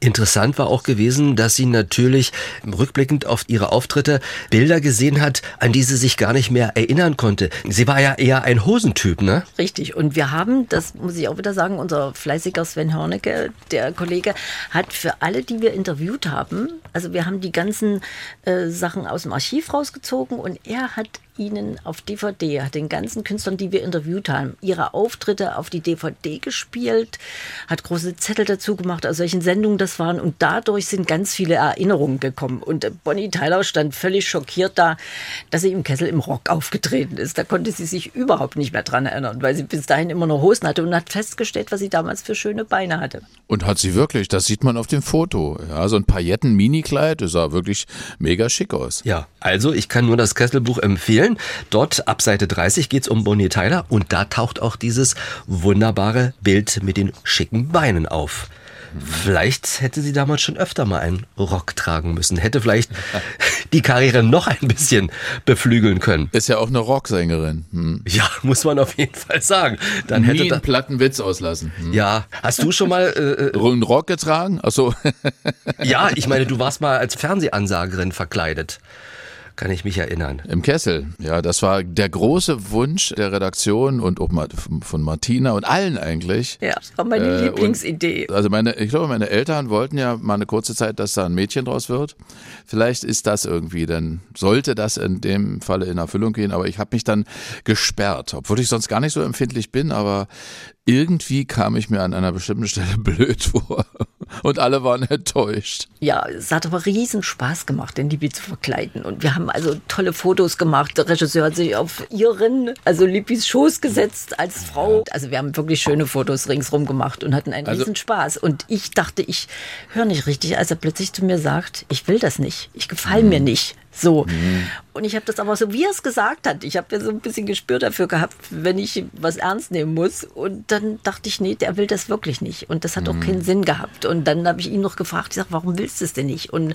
Interessant war auch gewesen, dass sie natürlich rückblickend auf ihre Auftritte Bilder gesehen hat, an die sie sich gar nicht mehr erinnern konnte. Sie war ja eher ein Hosentyp, ne? Richtig. Und wir haben, das muss ich auch wieder sagen, unser fleißiger Sven Hörnecke, der Kollege, hat für alle, die wir interviewt haben, also wir haben die ganzen äh, Sachen aus dem Archiv rausgezogen und er hat ihnen auf DVD, hat den ganzen Künstlern, die wir interviewt haben, ihre Auftritte auf die DVD gespielt, hat große Zettel dazu gemacht, aus welchen Sendungen das waren und dadurch sind ganz viele Erinnerungen gekommen. Und Bonnie Tyler stand völlig schockiert da, dass sie im Kessel im Rock aufgetreten ist. Da konnte sie sich überhaupt nicht mehr dran erinnern, weil sie bis dahin immer noch Hosen hatte und hat festgestellt, was sie damals für schöne Beine hatte. Und hat sie wirklich, das sieht man auf dem Foto. Ja, so ein Pailletten-Minikleid, das sah wirklich mega schick aus. Ja, also ich kann nur das Kesselbuch empfehlen empfehlen. Dort ab Seite 30 geht es um Bonnie Tyler und da taucht auch dieses wunderbare Bild mit den schicken Beinen auf. Vielleicht hätte sie damals schon öfter mal einen Rock tragen müssen. Hätte vielleicht die Karriere noch ein bisschen beflügeln können. Ist ja auch eine Rocksängerin. Hm. Ja, muss man auf jeden Fall sagen. Dann Nie hätte einen platten Witz auslassen. Hm. Ja, hast du schon mal äh, äh einen Rock getragen? Achso. ja, ich meine, du warst mal als Fernsehansagerin verkleidet kann ich mich erinnern. Im Kessel, ja, das war der große Wunsch der Redaktion und auch von Martina und allen eigentlich. Ja, das war meine äh, Lieblingsidee. also meine, ich glaube, meine Eltern wollten ja mal eine kurze Zeit, dass da ein Mädchen draus wird. Vielleicht ist das irgendwie, dann sollte das in dem Falle in Erfüllung gehen, aber ich habe mich dann gesperrt, obwohl ich sonst gar nicht so empfindlich bin, aber irgendwie kam ich mir an einer bestimmten Stelle blöd vor und alle waren enttäuscht. Ja, es hat aber riesen Spaß gemacht, den Lippi zu verkleiden und wir haben also tolle Fotos gemacht. Der Regisseur hat sich auf ihren, also Lippis Schoß gesetzt als Frau. Also wir haben wirklich schöne Fotos ringsrum gemacht und hatten einen also, riesen Spaß und ich dachte, ich höre nicht richtig, als er plötzlich zu mir sagt, ich will das nicht, ich gefall mir nicht. So. Mhm. Und ich habe das aber so, wie er es gesagt hat, ich habe ja so ein bisschen Gespür dafür gehabt, wenn ich was ernst nehmen muss. Und dann dachte ich, nee, der will das wirklich nicht. Und das hat mhm. auch keinen Sinn gehabt. Und dann habe ich ihn noch gefragt, ich sage, warum willst du es denn nicht? Und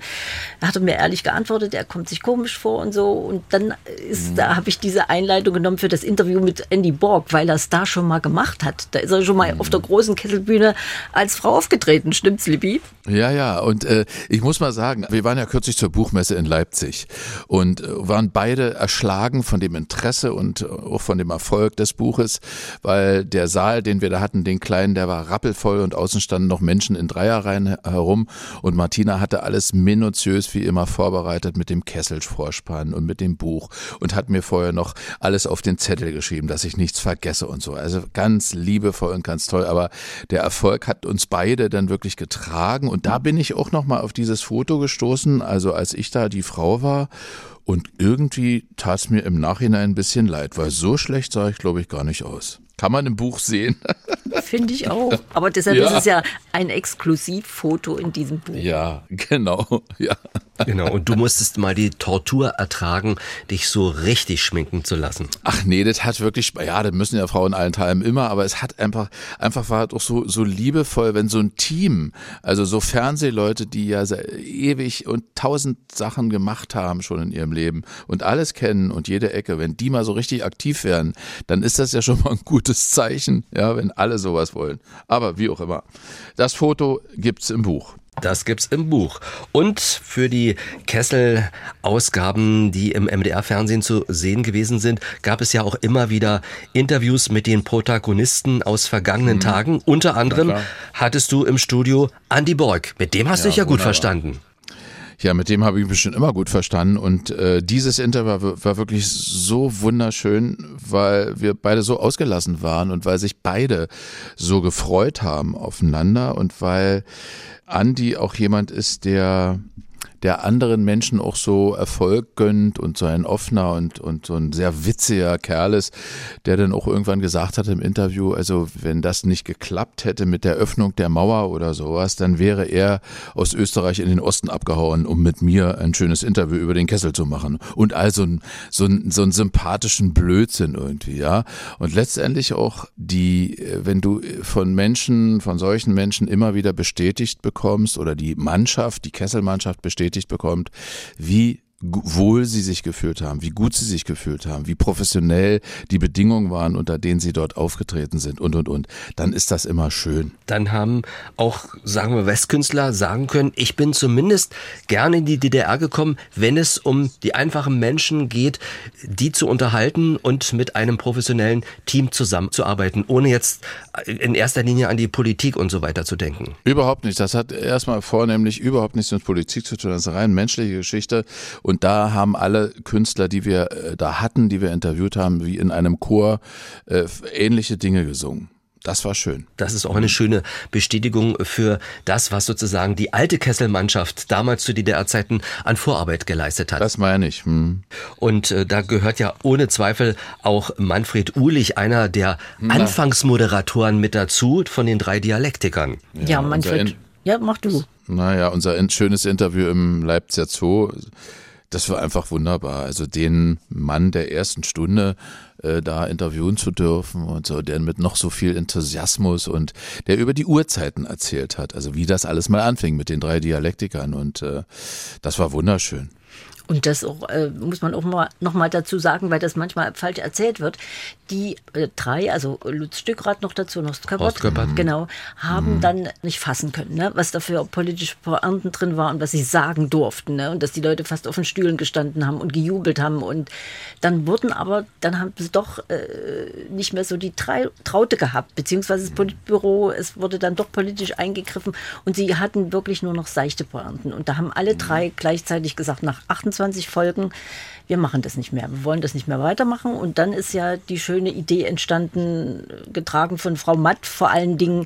er hat mir ehrlich geantwortet, er kommt sich komisch vor und so. Und dann ist, mhm. da habe ich diese Einleitung genommen für das Interview mit Andy Borg, weil er es da schon mal gemacht hat. Da ist er schon mal mhm. auf der großen Kesselbühne als Frau aufgetreten, stimmt's, Libby? Ja, ja. Und äh, ich muss mal sagen, wir waren ja kürzlich zur Buchmesse in Leipzig und äh, waren beide erschlagen von dem Interesse und äh, auch von dem Erfolg des Buches, weil der Saal, den wir da hatten, den kleinen, der war rappelvoll und außen standen noch Menschen in Dreierreihen herum. Und Martina hatte alles minutiös wie immer vorbereitet mit dem Kesselvorspann und mit dem Buch und hat mir vorher noch alles auf den Zettel geschrieben, dass ich nichts vergesse und so. Also ganz liebevoll und ganz toll, aber der Erfolg hat uns beide dann wirklich getragen. Und da bin ich auch noch mal auf dieses Foto gestoßen, also als ich da die Frau war und irgendwie tat es mir im Nachhinein ein bisschen leid, weil so schlecht sah ich, glaube ich, gar nicht aus. Kann man im Buch sehen. Finde ich auch. Aber deshalb ja. ist es ja ein Exklusivfoto in diesem Buch. Ja, genau. Ja. Genau. Und du musstest mal die Tortur ertragen, dich so richtig schminken zu lassen. Ach nee, das hat wirklich, ja, das müssen ja Frauen allen Teilen immer, aber es hat einfach, einfach war doch so, so liebevoll, wenn so ein Team, also so Fernsehleute, die ja ewig und tausend Sachen gemacht haben schon in ihrem Leben und alles kennen und jede Ecke, wenn die mal so richtig aktiv werden, dann ist das ja schon mal ein gutes gutes Zeichen, ja, wenn alle sowas wollen. Aber wie auch immer. Das Foto gibt's im Buch. Das gibt's im Buch. Und für die Kessel-Ausgaben, die im MDR-Fernsehen zu sehen gewesen sind, gab es ja auch immer wieder Interviews mit den Protagonisten aus vergangenen mhm. Tagen. Unter anderem hattest du im Studio Andy Borg. Mit dem hast ja, du dich ja gut wunderbar. verstanden. Ja, mit dem habe ich mich schon immer gut verstanden. Und äh, dieses Interview war, war wirklich so wunderschön, weil wir beide so ausgelassen waren und weil sich beide so gefreut haben aufeinander und weil Andy auch jemand ist, der der anderen Menschen auch so Erfolg gönnt und so ein offener und, und so ein sehr witziger Kerl ist, der dann auch irgendwann gesagt hat im Interview, also wenn das nicht geklappt hätte mit der Öffnung der Mauer oder sowas, dann wäre er aus Österreich in den Osten abgehauen, um mit mir ein schönes Interview über den Kessel zu machen. Und also so, so einen sympathischen Blödsinn irgendwie, ja. Und letztendlich auch die, wenn du von Menschen, von solchen Menschen immer wieder bestätigt bekommst oder die Mannschaft, die Kesselmannschaft bestätigt bekommt, wie wohl sie sich gefühlt haben, wie gut sie sich gefühlt haben, wie professionell die Bedingungen waren, unter denen sie dort aufgetreten sind und, und, und, dann ist das immer schön. Dann haben auch, sagen wir, Westkünstler sagen können, ich bin zumindest gerne in die DDR gekommen, wenn es um die einfachen Menschen geht, die zu unterhalten und mit einem professionellen Team zusammenzuarbeiten, ohne jetzt in erster Linie an die Politik und so weiter zu denken. Überhaupt nicht. Das hat erstmal vornehmlich überhaupt nichts mit Politik zu tun. Das ist eine rein menschliche Geschichte. Und da haben alle Künstler, die wir äh, da hatten, die wir interviewt haben, wie in einem Chor, äh, ähnliche Dinge gesungen. Das war schön. Das ist auch eine schöne Bestätigung für das, was sozusagen die alte Kesselmannschaft damals zu DDR-Zeiten an Vorarbeit geleistet hat. Das meine ich. Hm. Und äh, da gehört ja ohne Zweifel auch Manfred Uhlich, einer der Na. Anfangsmoderatoren mit dazu von den drei Dialektikern. Ja, ja Manfred. Ja, mach du. Naja, unser schönes Interview im Leipziger Zoo das war einfach wunderbar. Also den Mann der ersten Stunde äh, da interviewen zu dürfen und so, der mit noch so viel Enthusiasmus und der über die Uhrzeiten erzählt hat, also wie das alles mal anfing mit den drei Dialektikern und äh, das war wunderschön. Und das auch, äh, muss man auch mal, noch mal dazu sagen, weil das manchmal falsch erzählt wird. Die äh, drei, also Lutz Stückrad noch dazu, noch Skabot, genau, haben mhm. dann nicht fassen können, ne, was da für politische Pointen drin war und was sie sagen durften. Ne, und dass die Leute fast auf den Stühlen gestanden haben und gejubelt haben. Und dann wurden aber, dann haben sie doch äh, nicht mehr so die Traute gehabt, beziehungsweise das Politbüro, es wurde dann doch politisch eingegriffen und sie hatten wirklich nur noch seichte Pointen. Und da haben alle drei gleichzeitig gesagt, nach 28 25 Folgen, wir machen das nicht mehr, wir wollen das nicht mehr weitermachen. Und dann ist ja die schöne Idee entstanden, getragen von Frau Matt vor allen Dingen,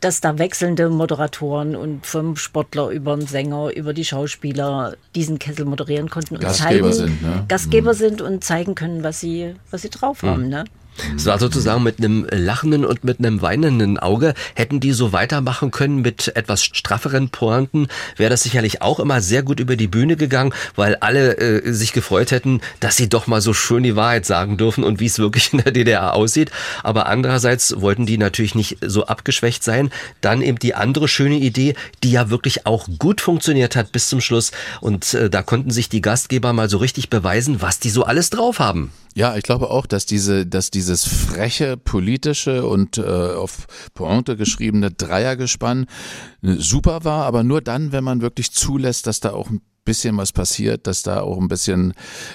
dass da wechselnde Moderatoren und vom Sportler über den Sänger, über die Schauspieler diesen Kessel moderieren konnten und Gastgeber zeigen, sind, ne? Gastgeber mhm. sind und zeigen können, was sie, was sie drauf mhm. haben. Ne? Es war sozusagen mit einem lachenden und mit einem weinenden Auge. Hätten die so weitermachen können mit etwas strafferen Pointen, wäre das sicherlich auch immer sehr gut über die Bühne gegangen, weil alle äh, sich gefreut hätten, dass sie doch mal so schön die Wahrheit sagen dürfen und wie es wirklich in der DDR aussieht. Aber andererseits wollten die natürlich nicht so abgeschwächt sein. Dann eben die andere schöne Idee, die ja wirklich auch gut funktioniert hat bis zum Schluss. Und äh, da konnten sich die Gastgeber mal so richtig beweisen, was die so alles drauf haben. Ja, ich glaube auch, dass diese, dass dieses freche politische und äh, auf Pointe geschriebene Dreiergespann äh, super war, aber nur dann, wenn man wirklich zulässt, dass da auch ein bisschen was passiert, dass da auch ein bisschen,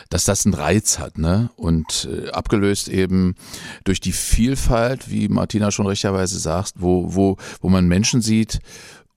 dass das einen Reiz hat, ne? Und äh, abgelöst eben durch die Vielfalt, wie Martina schon richtigerweise sagt, wo, wo, wo man Menschen sieht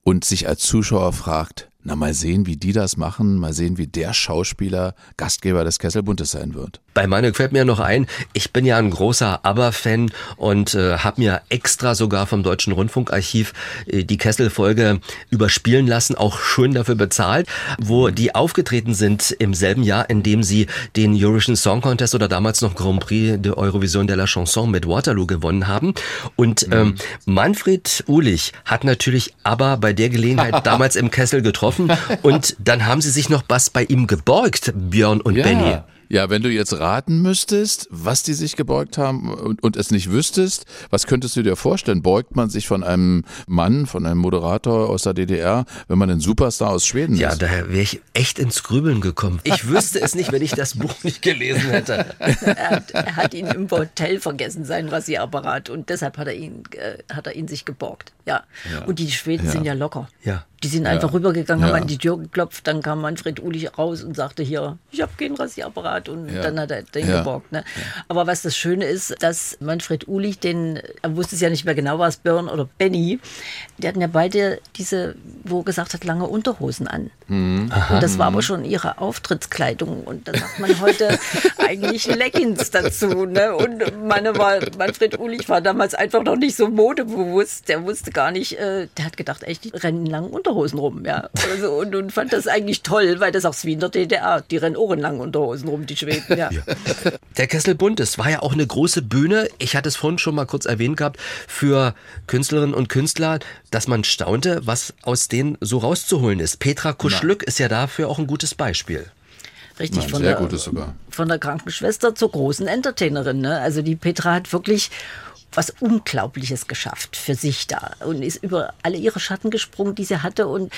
und sich als Zuschauer fragt, na, mal sehen, wie die das machen, mal sehen, wie der Schauspieler Gastgeber des Kesselbuntes sein wird. Bei Manu fällt mir noch ein, ich bin ja ein großer ABBA-Fan und äh, habe mir extra sogar vom Deutschen Rundfunkarchiv äh, die Kessel-Folge überspielen lassen, auch schön dafür bezahlt, wo die aufgetreten sind im selben Jahr, in dem sie den Eurovision Song Contest oder damals noch Grand Prix de Eurovision de la Chanson mit Waterloo gewonnen haben. Und ähm, mhm. Manfred Uhlich hat natürlich ABBA bei der Gelegenheit damals im Kessel getroffen getroffen und dann haben sie sich noch was bei ihm gebeugt, Björn und ja. Benny. Ja, wenn du jetzt raten müsstest, was die sich gebeugt haben und, und, es nicht wüsstest, was könntest du dir vorstellen? Beugt man sich von einem Mann, von einem Moderator aus der DDR, wenn man ein Superstar aus Schweden ja, ist? Ja, daher wäre ich echt ins Grübeln gekommen. Ich wüsste es nicht, wenn ich das Buch nicht gelesen hätte. er, hat, er hat ihn im Hotel vergessen, seinen Rasierapparat, und deshalb hat er ihn, äh, hat er ihn sich geborgt. Ja. ja. Und die Schweden ja. sind ja locker. Ja. Die sind einfach rübergegangen, haben an die Tür geklopft, dann kam Manfred Ulich raus und sagte hier, ich habe keinen Rasierapparat hat und Ja. dann hat er den Ja. geborgt. Ne? Aber was das Schöne ist, dass Manfred Ulich, den, er wusste es ja nicht mehr genau, war es Björn oder Benny, die hatten ja beide diese, wo er gesagt hat, lange Unterhosen an. Mhm. Und das war aber schon ihre Auftrittskleidung. Und da sagt man heute eigentlich Leggings dazu. Ne? Und meine war, Manfred Ulich war damals einfach noch nicht so modebewusst. Der wusste gar nicht, äh, der hat gedacht, echt, die rennen in langen Unterhosen rum. Ja? Also, und, und fand das eigentlich toll, weil das auch wie in der DDR. Die rennen auch in langen Unterhosen rum, die Schweden. Ja. Der Kessel Buntes war ja auch eine große Bühne. Ich hatte es vorhin schon mal kurz erwähnt gehabt, für Künstlerinnen und Künstler, dass man staunte, was aus denen so rauszuholen ist. Petra Kuschlück ist ja dafür auch ein gutes Beispiel. Richtig, Nein, von sehr der, gutes sogar. von der Krankenschwester zur großen Entertainerin. Ne? Also die Petra hat wirklich was Unglaubliches geschafft für sich da und ist über alle ihre Schatten gesprungen, die sie hatte. Und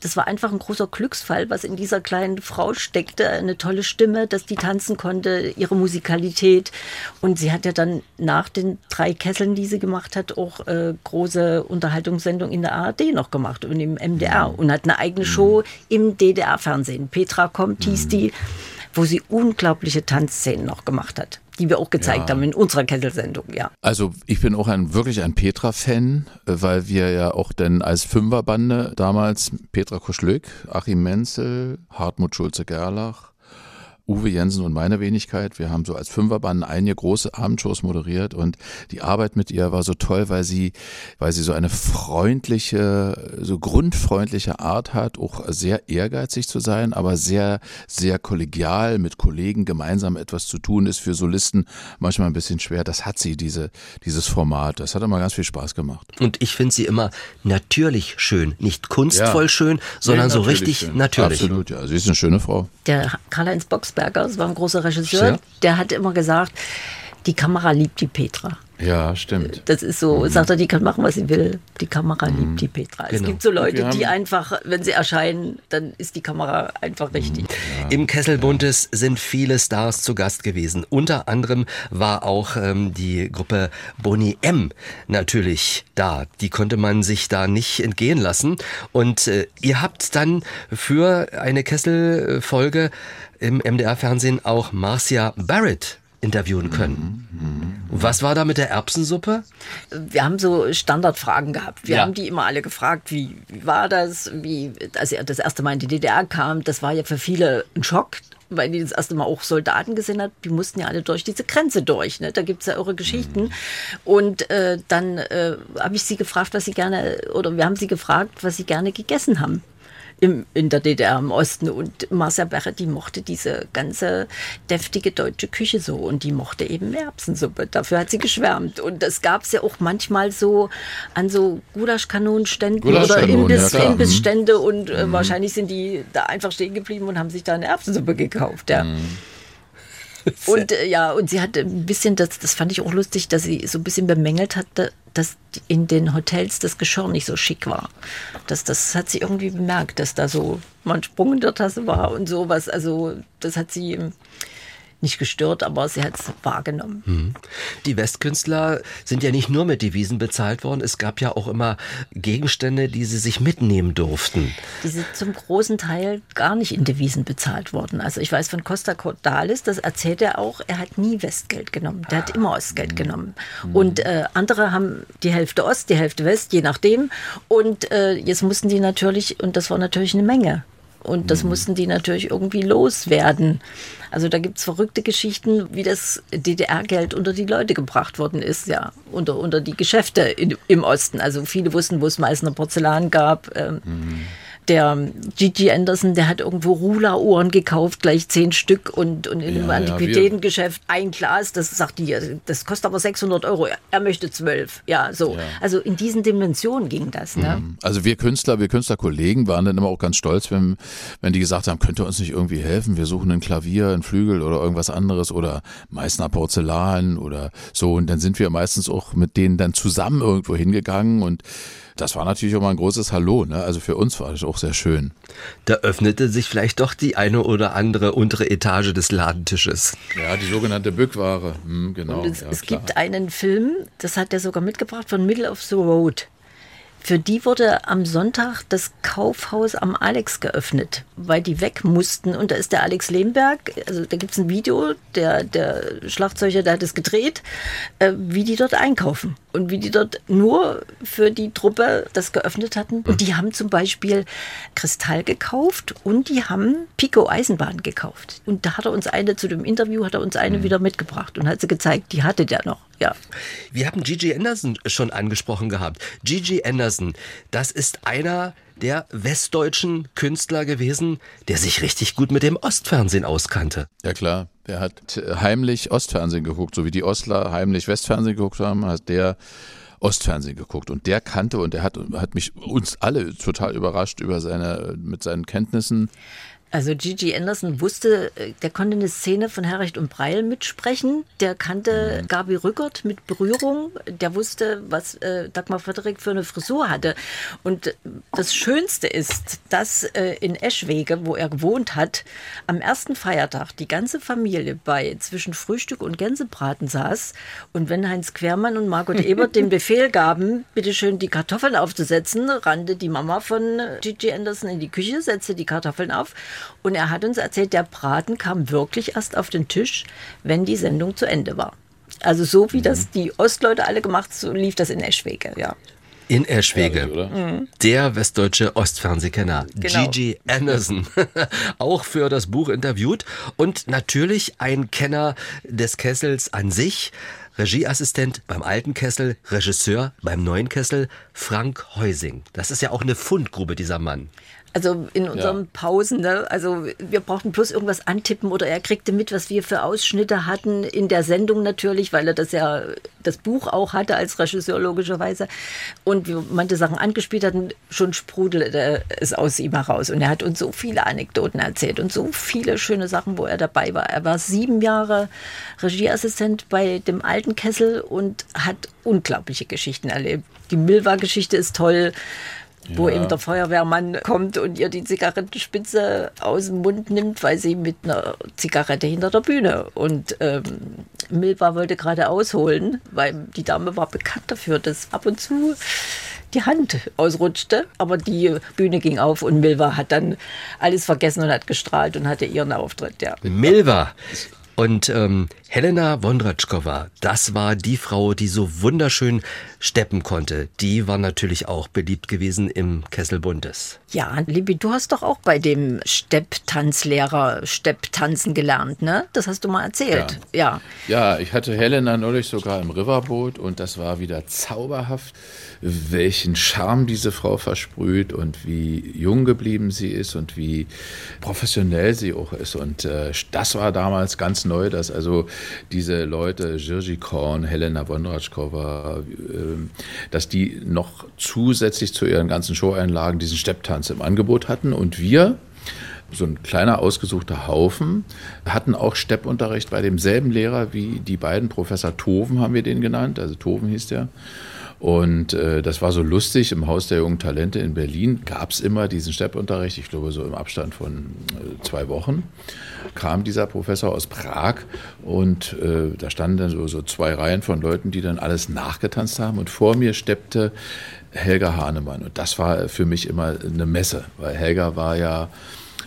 das war einfach ein großer Glücksfall, was in dieser kleinen Frau steckte. Eine tolle Stimme, dass die tanzen konnte, ihre Musikalität. Und sie hat ja dann nach den drei Kesseln, die sie gemacht hat, auch äh, große Unterhaltungssendungen in der ARD noch gemacht und im MDR und hat eine eigene Show im DDR-Fernsehen. Petra kommt, hieß die, wo sie unglaubliche Tanzszenen noch gemacht hat, die wir auch gezeigt Ja. haben in unserer Kesselsendung, ja. Also ich bin auch ein wirklich ein Petra-Fan, äh, weil wir ja auch denn als Fünferbande damals Petra Kuschlück, Achim Menzel, Hartmut Schulze-Gerlach, Uwe Jensen und meine Wenigkeit. Wir haben so als Fünferband einige große Abendshows moderiert und die Arbeit mit ihr war so toll, weil sie, weil sie so eine freundliche, so grundfreundliche Art hat, auch sehr ehrgeizig zu sein, aber sehr, sehr kollegial mit Kollegen gemeinsam etwas zu tun, ist für Solisten manchmal ein bisschen schwer. Das hat sie, diese, dieses Format. Das hat immer ganz viel Spaß gemacht. Und ich finde sie immer natürlich schön. Nicht kunstvoll Ja. schön, sondern Nee, so richtig schön. natürlich. Absolut, ja. Sie ist eine schöne Frau. Der Karl-Heinz Boxberger, das war ein großer Regisseur, Sehr. der hat immer gesagt, die Kamera liebt die Petra. Ja, stimmt. Das ist so, sagt er, die kann machen, was sie will. Die Kamera liebt die Petra. Es Genau. gibt so Leute, die einfach, wenn sie erscheinen, dann ist die Kamera einfach richtig. Im Kessel Buntes sind viele Stars zu Gast gewesen. Unter anderem war auch ähm, die Gruppe Boni M natürlich da. Die konnte man sich da nicht entgehen lassen. Und äh, ihr habt dann für eine Kessel-Folge im MDR-Fernsehen auch Marcia Barrett interviewen können. Was war da mit der Erbsensuppe? Wir haben so Standardfragen gehabt. Wir Ja. haben die immer alle gefragt, wie, wie war das, wie, als er das erste Mal in die DDR kam, das war ja für viele ein Schock, weil die das erste Mal auch Soldaten gesehen hat, die mussten ja alle durch diese Grenze durch. Ne? Da gibt's ja irre Geschichten. Und äh, dann äh, habe ich sie gefragt, was sie gerne, oder wir haben sie gefragt, was sie gerne gegessen haben. Im, in der DDR im Osten. Und Marcia Berre, die mochte diese ganze deftige deutsche Küche so und die mochte eben Erbsensuppe. Dafür hat sie geschwärmt. Und das gab es ja auch manchmal so an so Gulaschkanonenständen oder Gulaschkanonen, Imbiss, ja. Imbissstände und äh, wahrscheinlich sind die da einfach stehen geblieben und haben sich da eine Erbsensuppe gekauft. Ja. Und äh, ja, und sie hat ein bisschen, das, das fand ich auch lustig, dass sie so ein bisschen bemängelt hatte, dass in den Hotels das Geschirr nicht so schick war. Das, das hat sie irgendwie bemerkt, dass da so mal ein Sprung in der Tasse war und sowas. Also das hat sie nicht gestört, aber sie hat es wahrgenommen. Die Westkünstler sind ja nicht nur mit Devisen bezahlt worden. Es gab ja auch immer Gegenstände, die sie sich mitnehmen durften. Die sind zum großen Teil gar nicht in Devisen bezahlt worden. Also ich weiß von Costa Cordalis, das erzählt er auch, er hat nie Westgeld genommen. Der hat immer Ostgeld genommen. Und äh, andere haben die Hälfte Ost, die Hälfte West, je nachdem. Und äh, jetzt mussten die natürlich, und das war natürlich eine Menge. Und das mussten die natürlich irgendwie loswerden. Also da gibt's verrückte Geschichten, wie das DDR-Geld unter die Leute gebracht worden ist, ja, unter, unter die Geschäfte in, im Osten. Also viele wussten, wo es Meißner Porzellan gab. Ähm, Der Gigi Anderson, der hat irgendwo Rula-Uhren gekauft, gleich zehn Stück und, und in Ja, einem ja, Antiquitätengeschäft ein Glas, das sagt die, das kostet aber 600 Euro, er möchte zwölf. Ja, so. Also in diesen Dimensionen ging das. Ne? Also wir Künstler, wir Künstlerkollegen waren dann immer auch ganz stolz, wenn, wenn die gesagt haben, könnt ihr uns nicht irgendwie helfen? Wir suchen ein Klavier, ein Flügel oder irgendwas anderes oder Meißner Porzellan oder so. Und dann sind wir meistens auch mit denen dann zusammen irgendwo hingegangen und das war natürlich auch mal ein großes Hallo. Ne? Also für uns war das auch sehr schön. Da öffnete sich vielleicht doch die eine oder andere untere Etage des Ladentisches. Ja, die sogenannte Bückware. Hm, genau. Und es, ja, es gibt einen Film, das hat er sogar mitgebracht, von Middle of the Road. Für die wurde am Sonntag das Kaufhaus am Alex geöffnet, weil die weg mussten. Und da ist der Alex Lehmberg, also da gibt es ein Video, der, der Schlagzeuger, der hat es gedreht, äh, wie die dort einkaufen. Und wie die dort nur für die Truppe das geöffnet hatten. Und die haben zum Beispiel Kristall gekauft und die haben Pico Eisenbahn gekauft. Und da hat er uns eine, zu dem Interview hat er uns eine wieder mitgebracht und hat sie gezeigt, die hatte der noch. Ja. Wir haben Gigi Anderson schon angesprochen gehabt. Gigi Anderson, das ist einer der westdeutschen Künstler gewesen, der sich richtig gut mit dem Ostfernsehen auskannte. Ja klar, der hat heimlich Ostfernsehen geguckt, so wie die Ostler heimlich Westfernsehen geguckt haben, hat der Ostfernsehen geguckt und der kannte und der hat, hat mich uns alle total überrascht über seine mit seinen Kenntnissen. Also Gigi Anderson wusste, äh, der konnte eine Szene von Herrecht und Breil mitsprechen. Der kannte Gabi Rückert mit Berührung. Der wusste, was äh, Dagmar Frederik für eine Frisur hatte. Und das Schönste ist, dass äh, in Eschwege, wo er gewohnt hat, am ersten Feiertag die ganze Familie bei zwischen Frühstück und Gänsebraten saß. Und wenn Heinz Quermann und Margot Ebert den Befehl gaben, bitteschön die Kartoffeln aufzusetzen, rannte die Mama von Gigi Anderson in die Küche, setzte die Kartoffeln auf und er hat uns erzählt, der Braten kam wirklich erst auf den Tisch, wenn die Sendung zu Ende war. Also so wie das die Ostleute alle gemacht, so lief das in Eschwege, ja. In Eschwege. Mhm. Der westdeutsche Ostfernsehkenner Genau. Gigi Anderson. Auch für das Buch interviewt. Und natürlich ein Kenner des Kessels an sich. Regieassistent beim alten Kessel, Regisseur beim neuen Kessel, Frank Heusing. Das ist ja auch eine Fundgrube, dieser Mann. Also in unseren Pausen, ne? also wir brauchten bloß irgendwas antippen oder er kriegte mit, was wir für Ausschnitte hatten in der Sendung natürlich, weil er das ja das Buch auch hatte als Regisseur logischerweise und wir manche Sachen angespielt hatten, schon sprudelte es aus ihm heraus und er hat uns so viele Anekdoten erzählt und so viele schöne Sachen, wo er dabei war. Er war sieben Jahre Regieassistent bei dem alten Kessel und hat unglaubliche Geschichten erlebt. Die Milva-Geschichte ist toll wo Ja. eben der Feuerwehrmann kommt und ihr die Zigarettenspitze aus dem Mund nimmt, weil sie mit einer Zigarette hinter der Bühne. Und ähm, Milva wollte gerade ausholen, weil die Dame war bekannt dafür, dass ab und zu die Hand ausrutschte. Aber die Bühne ging auf und Milva hat dann alles vergessen und hat gestrahlt und hatte ihren Auftritt. Ja. Milva. Und ähm, Helena Wondratschkova, das war die Frau, die so wunderschön steppen konnte. Die war natürlich auch beliebt gewesen im Kessel Bundes. Ja, Libby, du hast doch auch bei dem Stepptanzlehrer Stepptanzen gelernt, ne? Das hast du mal erzählt. Ja. Ja, ich hatte Helena neulich sogar im Riverboot und das war wieder zauberhaft, welchen Charme diese Frau versprüht und wie jung geblieben sie ist und wie professionell sie auch ist. Und äh, das war damals ganz neu, dass also diese Leute, Jirgi Korn, Helena Wondratschkova, äh, dass die noch zusätzlich zu ihren ganzen Showeinlagen diesen Stepptanz im Angebot hatten. Und wir so ein kleiner ausgesuchter Haufen, hatten auch Steppunterricht bei demselben Lehrer wie die beiden, Professor Toven haben wir den genannt, also Toven hieß der. Und äh, das war so lustig, im Haus der jungen Talente in Berlin. Gab es immer diesen Steppunterricht, ich glaube so im Abstand von äh, zwei Wochen, kam dieser Professor aus Prag. Und äh, da standen dann so, so zwei Reihen von Leuten, die dann alles nachgetanzt haben. Und vor mir steppte Helga Hahnemann. Und das war für mich immer eine Messe, weil Helga war ja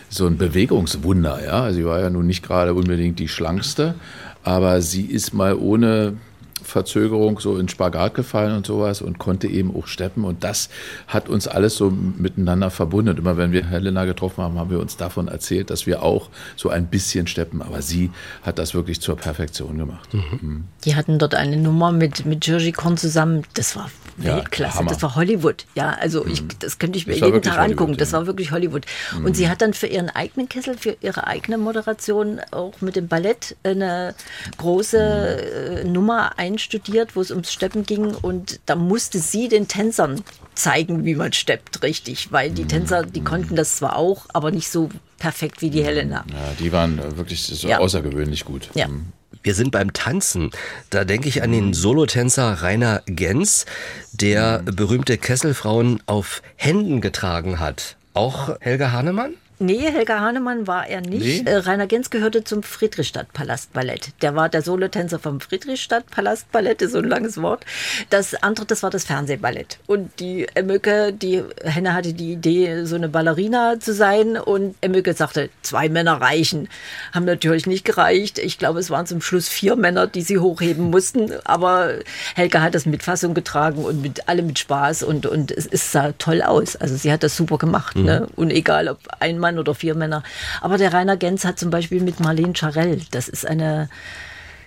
so ein Bewegungswunder, ja. Sie war ja nun nicht gerade unbedingt die schlankste, aber sie ist mal ohne Verzögerung so in Spagat gefallen und sowas und konnte eben auch steppen und das hat uns alles so miteinander verbunden. Und immer wenn wir Helena getroffen haben, haben wir uns davon erzählt, dass wir auch so ein bisschen steppen, aber sie hat das wirklich zur Perfektion gemacht. Mhm. Die hatten dort eine Nummer mit, mit Jirgi Korn zusammen. Das war Ja, Weltklasse. Hammer. das war Hollywood. Ja, also ich, das könnte ich mir Das jeden Tag angucken. Hollywood, Das ja. war wirklich Hollywood. Und sie hat dann für ihren eigenen Kessel, für ihre eigene Moderation auch mit dem Ballett eine große äh, Nummer einstudiert, wo es ums Steppen ging. Und da musste sie den Tänzern zeigen, wie man steppt, richtig. Weil die Tänzer, die konnten das zwar auch, aber nicht so perfekt wie die Helena. Ja, die waren äh, wirklich so Ja. außergewöhnlich gut. Ja. Mhm. Wir sind beim Tanzen. Da denke ich an den Solotänzer Rainer Gens, der berühmte Kesselfrauen auf Händen getragen hat. Auch Helga Hahnemann? Nee, Helga Hahnemann war er nicht. Nee? Äh, Rainer Gens gehörte zum Friedrichstadt-Palastballett. Der war der Solotänzer vom Friedrichstadt-Palastballett, ist so ein langes Wort. Das andere, das war das Fernsehballett. Und die Emmöcke, die Henne hatte die Idee, so eine Ballerina zu sein. Und Emmöcke sagte, zwei Männer reichen. Haben natürlich nicht gereicht. Ich glaube, es waren zum Schluss vier Männer, die sie hochheben mussten. Aber Helga hat das mit Fassung getragen und mit allem mit Spaß. Und, und es, es sah toll aus. Also sie hat das super gemacht. Ne? Und egal, ob ein Mann oder vier Männer. Aber der Rainer Gens hat zum Beispiel mit Marlene Charell, das ist eine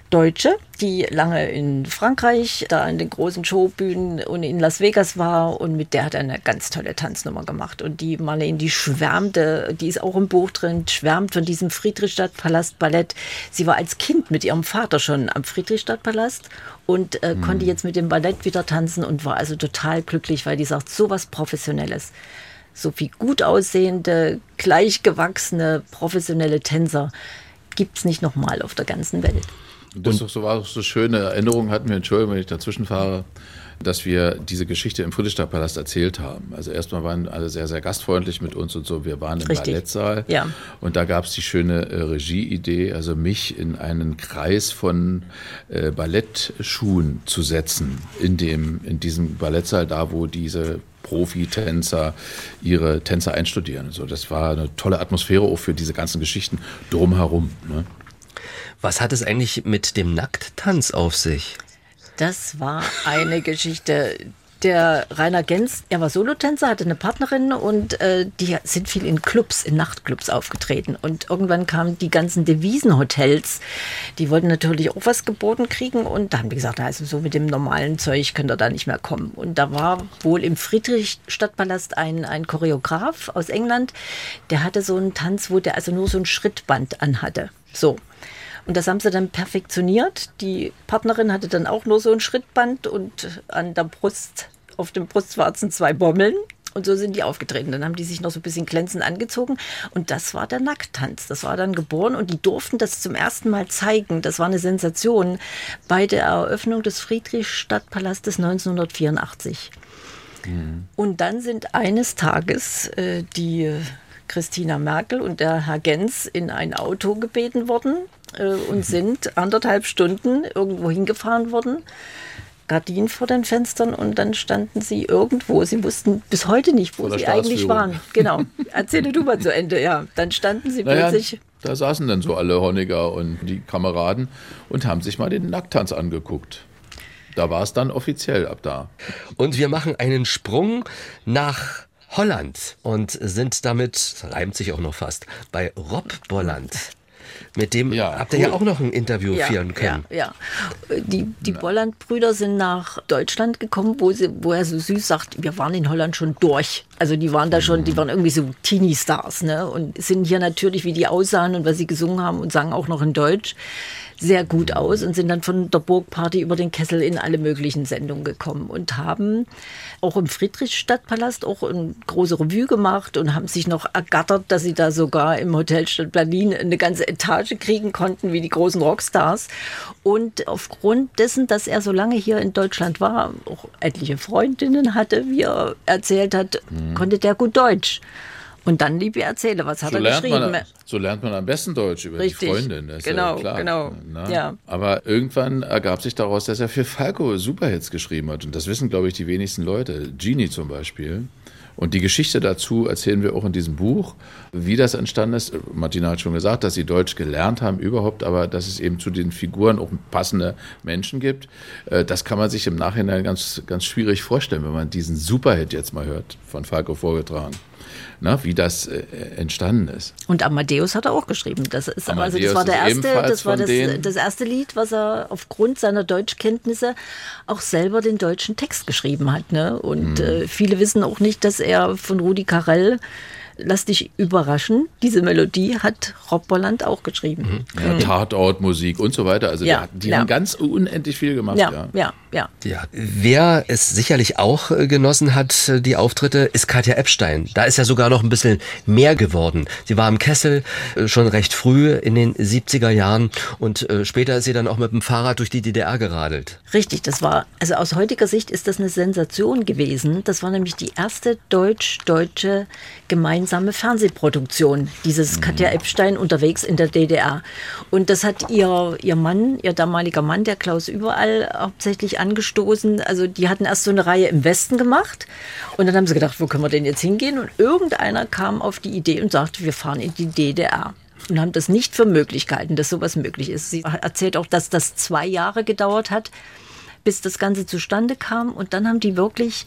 Deutsche, die lange in Frankreich, da in den großen Showbühnen und in Las Vegas war und mit der hat er eine ganz tolle Tanznummer gemacht. Und die Marlene, die schwärmte, die ist auch im Buch drin, schwärmt von diesem Friedrichstadtpalast-Ballett. Sie war als Kind mit ihrem Vater schon am Friedrichstadtpalast und äh, konnte jetzt mit dem Ballett wieder tanzen und war also total glücklich, weil die sagt, so was Professionelles so viel gut aussehende, gleichgewachsene, professionelle Tänzer gibt es nicht nochmal auf der ganzen Welt. Das ist doch so, war doch so schöne Erinnerung hatten wir, Entschuldigung, wenn ich dazwischen fahre, dass wir diese Geschichte im Friedrichstadtpalast erzählt haben. Also erstmal waren alle sehr, sehr gastfreundlich mit uns und so. Wir waren im Richtig. Ballettsaal Ja. und da gab es die schöne äh, Regieidee, also mich in einen Kreis von äh, Ballettschuhen zu setzen in dem in diesem Ballettsaal, da wo diese Profitänzer ihre Tänzer einstudieren. So, das war eine tolle Atmosphäre auch für diese ganzen Geschichten drumherum. Ne? Was hat es eigentlich mit dem Nackttanz auf sich? Das war eine Geschichte. Der Rainer Gens, er war Solotänzer, hatte eine Partnerin und äh, die sind viel in Clubs, in Nachtclubs aufgetreten. Und irgendwann kamen die ganzen Devisenhotels, die wollten natürlich auch was geboten kriegen und da haben die gesagt, also so mit dem normalen Zeug könnt ihr da nicht mehr kommen. Und da war wohl im Friedrichstadtpalast ein, ein Choreograf aus England, der hatte so einen Tanz, wo der also nur so ein Schrittband anhatte. So. Und das haben sie dann perfektioniert. Die Partnerin hatte dann auch nur so ein Schrittband und an der Brust, auf dem Brustwarzen zwei Bommeln. Und so sind die aufgetreten. Dann haben die sich noch so ein bisschen glänzend angezogen. Und das war der Nackttanz. Das war dann geboren. Und die durften das zum ersten Mal zeigen. Das war eine Sensation bei der Eröffnung des Friedrichstadtpalastes 1984. Und dann sind eines Tages äh, die Christina Merkel und der Herr Gens in ein Auto gebeten worden äh, und sind anderthalb Stunden irgendwo hingefahren worden. Gardinen vor den Fenstern und dann standen sie irgendwo. Sie wussten bis heute nicht, wo sie eigentlich waren. Genau. Erzähle du mal zu Ende, ja. Dann standen sie Naja, plötzlich. da saßen dann so alle Honecker und die Kameraden und haben sich mal den Nacktanz angeguckt. Da war es dann offiziell ab da. Und wir machen einen Sprung nach Holland und sind damit, das reimt sich auch noch fast, bei Rob Bolland. Mit dem Ja, habt ihr ja cool. auch noch ein Interview führen können. Ja, ja. Die, die Bolland-Brüder sind nach Deutschland gekommen, wo, sie, wo er so süß sagt, wir waren in Holland schon durch. Also die waren da schon, die waren irgendwie so Teenie-Stars, ne? Und sind hier natürlich, wie die aussahen und was sie gesungen haben und sangen auch noch in Deutsch, sehr gut aus und sind dann von der Burgparty über den Kessel in alle möglichen Sendungen gekommen und haben auch im Friedrichstadtpalast auch eine große Revue gemacht und haben sich noch ergattert, dass sie da sogar im Hotelstadt Berlin eine ganze Etage kriegen konnten, wie die großen Rockstars. Und aufgrund dessen, dass er so lange hier in Deutschland war, auch etliche Freundinnen hatte, wie er erzählt hat, konnte der gut Deutsch. Und dann, liebe Erzähle, was hat So er geschrieben? man, so lernt man am besten Deutsch über Richtig. die Freundin. Genau, ja genau. Na? Ja. Aber irgendwann ergab sich daraus, dass er für Falco Superhits geschrieben hat. Und das wissen, glaube ich, die wenigsten Leute. Genie zum Beispiel. Und die Geschichte dazu erzählen wir auch in diesem Buch, wie das entstanden ist. Martina hat schon gesagt, dass sie Deutsch gelernt haben überhaupt, aber dass es eben zu den Figuren auch passende Menschen gibt. Äh, Das kann man sich im Nachhinein ganz, ganz schwierig vorstellen, wenn man diesen Superhit jetzt mal hört, von Falco vorgetragen. Na, wie das äh, entstanden ist. Und Amadeus hat er auch geschrieben. Das ist also das war der erste, das war das, das erste Lied, was er aufgrund seiner Deutschkenntnisse auch selber den deutschen Text geschrieben hat. Ne? Und Mhm. äh, viele wissen auch nicht, dass er von Rudi Carell Lass dich überraschen. Diese Melodie hat Rob Bolland auch geschrieben. Ja, Tatort, Musik und so weiter. Also Ja, die, die ja. haben ganz unendlich viel gemacht. Ja, Ja. ja, ja. Ja. Wer es sicherlich auch äh, genossen hat, äh, die Auftritte, ist Katja Epstein. Da ist ja sogar noch ein bisschen mehr geworden. Sie war im Kessel äh, schon recht früh in den 70er Jahren und später ist sie dann auch mit dem Fahrrad durch die DDR geradelt. Richtig, das war, also aus heutiger Sicht ist das eine Sensation gewesen. Das war nämlich die erste deutsch-deutsche gemeinsame gemeinsame Fernsehproduktion, dieses mhm. Katja Epstein unterwegs in der DDR. Und das hat ihr, ihr Mann, ihr damaliger Mann, der Klaus Überall, hauptsächlich angestoßen. Also die hatten erst so eine Reihe im Westen gemacht und dann haben sie gedacht, wo können wir denn jetzt hingehen? Und irgendeiner kam auf die Idee und sagte, wir fahren in die DDR und haben das nicht für möglich gehalten, dass sowas möglich ist. Sie erzählt auch, dass das zwei Jahre gedauert hat, bis das Ganze zustande kam. Und dann haben die wirklich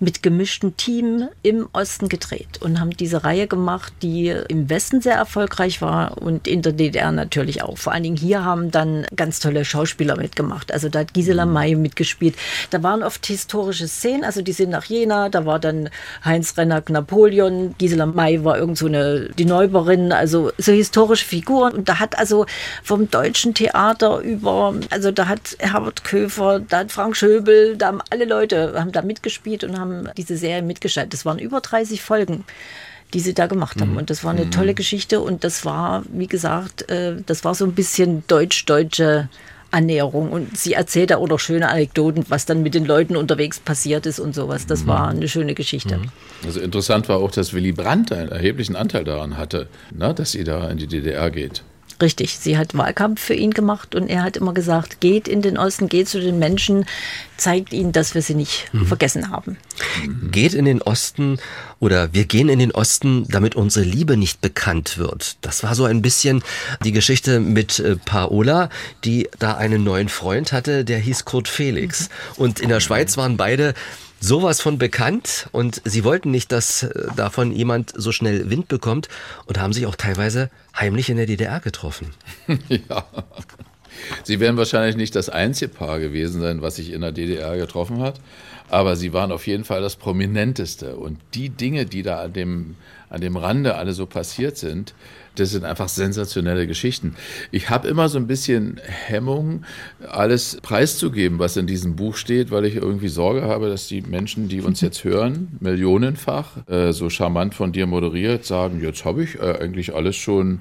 mit gemischtem Team im Osten gedreht und haben diese Reihe gemacht, die im Westen sehr erfolgreich war und in der DDR natürlich auch. Vor allen Dingen hier haben dann ganz tolle Schauspieler mitgemacht. Also da hat Gisela mhm. May mitgespielt. Da waren oft historische Szenen, also die sind nach Jena, da war dann Heinz Rennack Napoleon, Gisela May war irgend so eine, die Neuberin, also so historische Figuren. Und da hat also vom deutschen Theater über, also da hat Herbert Köfer, da hat Frank Schöbel, da haben alle Leute, haben da mitgespielt und haben haben diese Serie mitgestaltet. Das waren über 30 Folgen die sie da gemacht haben. Mhm. Und das war eine mhm. tolle Geschichte und das war, wie gesagt, äh, das war so ein bisschen deutsch-deutsche Annäherung. Und sie erzählt da auch noch schöne Anekdoten, was dann mit den Leuten unterwegs passiert ist und sowas. Das mhm. war eine schöne Geschichte. Mhm. Also interessant war auch, dass Willy Brandt einen erheblichen Anteil daran hatte, ne, dass sie da in die DDR geht. Richtig, sie hat Wahlkampf für ihn gemacht und er hat immer gesagt, geht in den Osten, geht zu den Menschen, zeigt ihnen, dass wir sie nicht mhm. vergessen haben. Geht in den Osten oder wir gehen in den Osten, damit unsere Liebe nicht bekannt wird. Das war so ein bisschen die Geschichte mit äh, Paola, die da einen neuen Freund hatte, der hieß Kurt Felix. Mhm. Und in der Schweiz waren beide sowas von bekannt und sie wollten nicht, dass äh, davon jemand so schnell Wind bekommt und haben sich auch teilweise heimlich in der DDR getroffen. ja. Sie werden wahrscheinlich nicht das einzige Paar gewesen sein, was sich in der DDR getroffen hat, aber sie waren auf jeden Fall das prominenteste. Und die Dinge, die da an dem, an dem Rande alle so passiert sind, das sind einfach sensationelle Geschichten. Ich habe immer so ein bisschen Hemmung, alles preiszugeben, was in diesem Buch steht, weil ich irgendwie Sorge habe, dass die Menschen, die uns jetzt hören, millionenfach, äh, so charmant von dir moderiert, sagen, jetzt habe ich äh, eigentlich alles schon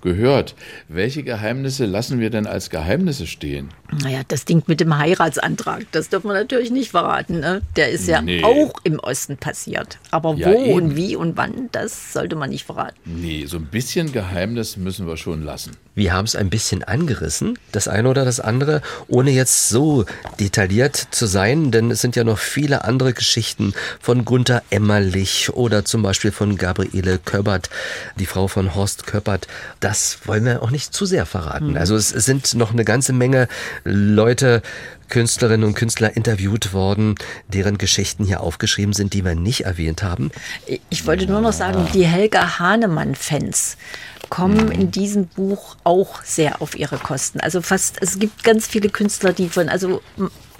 gehört. Welche Geheimnisse lassen wir denn als Geheimnisse stehen? Naja, das Ding mit dem Heiratsantrag, das dürfen wir natürlich nicht verraten. Ne? Der ist ja nee. auch im Osten passiert. Aber ja, wo eben. und wie und wann, das sollte man nicht verraten. Nee, so ein bisschen Geheimnis müssen wir schon lassen. Wir haben es ein bisschen angerissen, das eine oder das andere, ohne jetzt so detailliert zu sein, denn es sind ja noch viele andere Geschichten von Gunther Emmerlich oder zum Beispiel von Gabriele Köppert, die Frau von Horst Köppert. Das wollen wir auch nicht zu sehr verraten. Mhm. Also es, es sind noch eine ganze Menge Leute, Künstlerinnen und Künstler interviewt worden, deren Geschichten hier aufgeschrieben sind, die wir nicht erwähnt haben. Ich wollte nur noch sagen, die Helga Hahnemann-Fans kommen in diesem Buch auch sehr auf ihre Kosten. Also fast, es gibt ganz viele Künstler, die von, also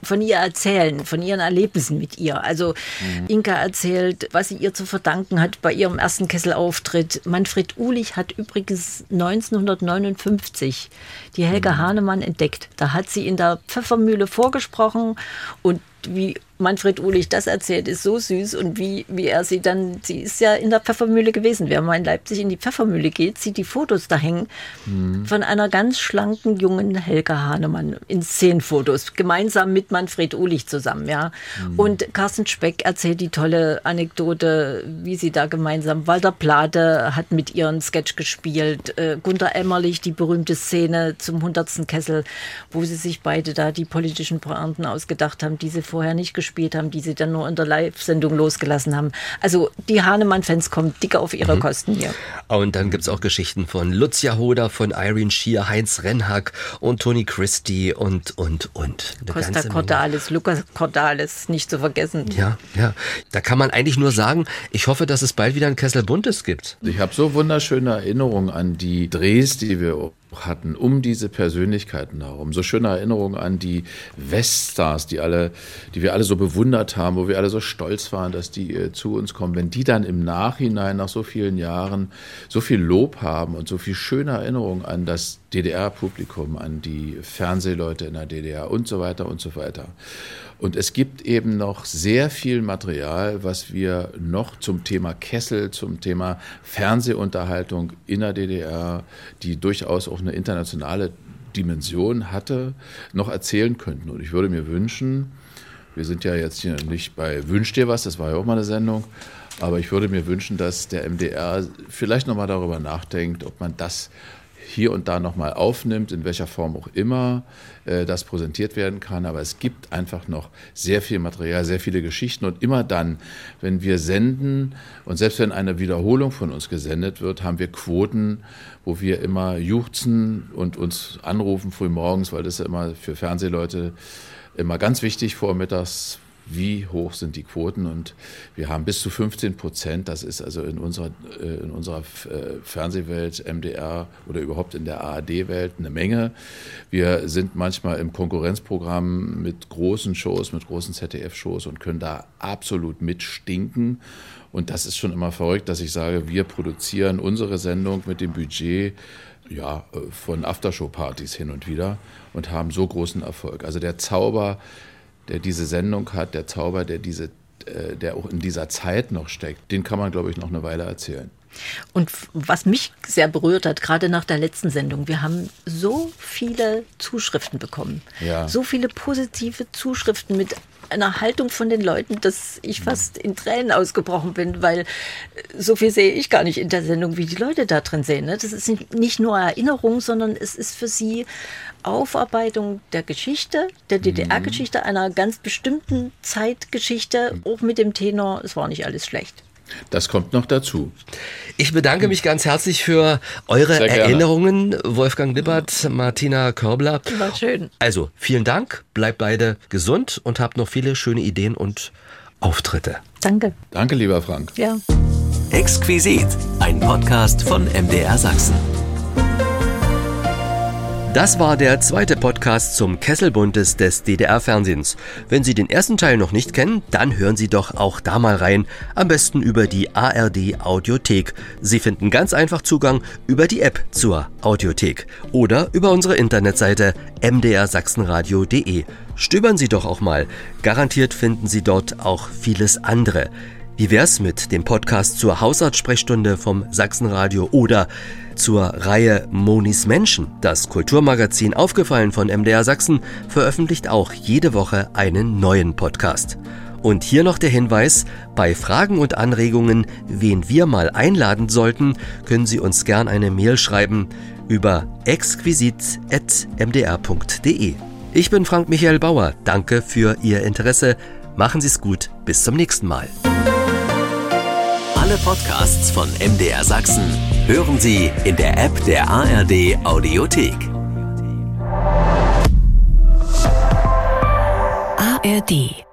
von ihr erzählen, von ihren Erlebnissen mit ihr. Also mhm. Inka erzählt, was sie ihr zu verdanken hat bei ihrem ersten Kesselauftritt. Manfred Uhlich hat übrigens 1959 die Helga mhm. Hahnemann entdeckt. Da hat sie in der Pfeffermühle vorgesprochen und wie Manfred Uhlich das erzählt, ist so süß und wie, wie er sie dann, sie ist ja in der Pfeffermühle gewesen. Wer mal in Leipzig in die Pfeffermühle geht, sieht die Fotos da hängen mhm. von einer ganz schlanken jungen Helga Hahnemann in zehn Fotos, gemeinsam mit Manfred Uhlich zusammen, ja. Mhm. Und Carsten Speck erzählt die tolle Anekdote, wie sie da gemeinsam, Walter Plate hat mit ihren Sketch gespielt, äh, Gunter Emmerlich, die berühmte Szene zum hundertsten Kessel, wo sie sich beide da die politischen Pointen ausgedacht haben, die sie vorher nicht gespielt gespielt haben, die sie dann nur in der Live-Sendung losgelassen haben. Also die Hahnemann-Fans kommen dicker auf ihre mhm. Kosten hier. Und dann gibt es auch Geschichten von Lucia Hoda, von Irene Schier, Heinz Rennhack und Tony Christie und, und, und. Eine Costa Cordalis, Lukas Cordalis, nicht zu vergessen. Ja, ja. Da kann man eigentlich nur sagen, ich hoffe, dass es bald wieder ein Kessel Buntes gibt. Ich habe so wunderschöne Erinnerungen an die Drehs, die wir hatten, um diese Persönlichkeiten herum. So schöne Erinnerungen an die Weststars, die alle, die wir alle so bewundert haben, wo wir alle so stolz waren, dass die äh, zu uns kommen. Wenn die dann im Nachhinein nach so vielen Jahren so viel Lob haben und so viel schöne Erinnerungen an das DDR-Publikum, an die Fernsehleute in der DDR und so weiter und so weiter. Und es gibt eben noch sehr viel Material, was wir noch zum Thema Kessel, zum Thema Fernsehunterhaltung in der DDR, die durchaus auch eine internationale Dimension hatte, noch erzählen könnten. Und ich würde mir wünschen, wir sind ja jetzt hier nicht bei Wünsch dir was, das war ja auch mal eine Sendung, Aber ich würde mir wünschen, dass der MDR vielleicht nochmal darüber nachdenkt, ob man das hier und da nochmal aufnimmt, in welcher Form auch immer äh, das präsentiert werden kann. Aber es gibt einfach noch sehr viel Material, sehr viele Geschichten. Und immer dann, wenn wir senden und selbst wenn eine Wiederholung von uns gesendet wird, haben wir Quoten, wo wir immer juchzen und uns anrufen früh morgens, weil das ist ja immer für Fernsehleute immer ganz wichtig vormittags wie hoch sind die Quoten und wir haben bis zu 15 Prozent, das ist also in unserer, äh, in unserer äh, Fernsehwelt, MDR oder überhaupt in der ARD-Welt eine Menge. Wir sind manchmal im Konkurrenzprogramm mit großen Shows, mit großen ZDF-Shows und können da absolut mitstinken. Und das ist schon immer verrückt, dass ich sage, wir produzieren unsere Sendung mit dem Budget ja, äh, von Aftershow-Partys hin und wieder und haben so großen Erfolg. Also der Zauber der diese Sendung hat, der Zauber, der diese, äh, der auch in dieser Zeit noch steckt, den kann man, glaube ich, noch eine Weile erzählen. Und was mich sehr berührt hat, gerade nach der letzten Sendung, wir haben so viele Zuschriften bekommen. Ja. So viele positive Zuschriften mit einer Haltung von den Leuten, dass ich fast in Tränen ausgebrochen bin, weil so viel sehe ich gar nicht in der Sendung, wie die Leute da drin sehen. Ne? Das ist nicht nur Erinnerung, sondern es ist für sie Aufarbeitung der Geschichte, der DDR-Geschichte, einer ganz bestimmten Zeitgeschichte, auch mit dem Tenor, es war nicht alles schlecht. Das kommt noch dazu. Ich bedanke mich ganz herzlich für eure Erinnerungen, Wolfgang Lippert, Martina Körbler. War schön. Also, vielen Dank, bleibt beide gesund und habt noch viele schöne Ideen und Auftritte. Danke. Danke, lieber Frank. Ja. Exquisit, ein Podcast von MDR Sachsen. Das war der zweite Podcast zum Kesselbuntes des DDR-Fernsehens. Wenn Sie den ersten Teil noch nicht kennen, dann hören Sie doch auch da mal rein. Am besten über die ARD Audiothek. Sie finden ganz einfach Zugang über die App zur Audiothek oder über unsere Internetseite mdrsachsenradio.de. Stöbern Sie doch auch mal. Garantiert finden Sie dort auch vieles andere. Wie wär's mit dem Podcast zur Hausarztsprechstunde vom Sachsenradio oder zur Reihe Monis Menschen? Das Kulturmagazin Aufgefallen von MDR Sachsen veröffentlicht auch jede Woche einen neuen Podcast. Und hier noch der Hinweis, bei Fragen und Anregungen, wen wir mal einladen sollten, können Sie uns gern eine Mail schreiben über exquisit.mdr.de. Ich bin Frank Michael Bauer, danke für Ihr Interesse, machen Sie es gut, bis zum nächsten Mal. Alle Podcasts von MDR Sachsen hören Sie in der App der ARD Audiothek. ARD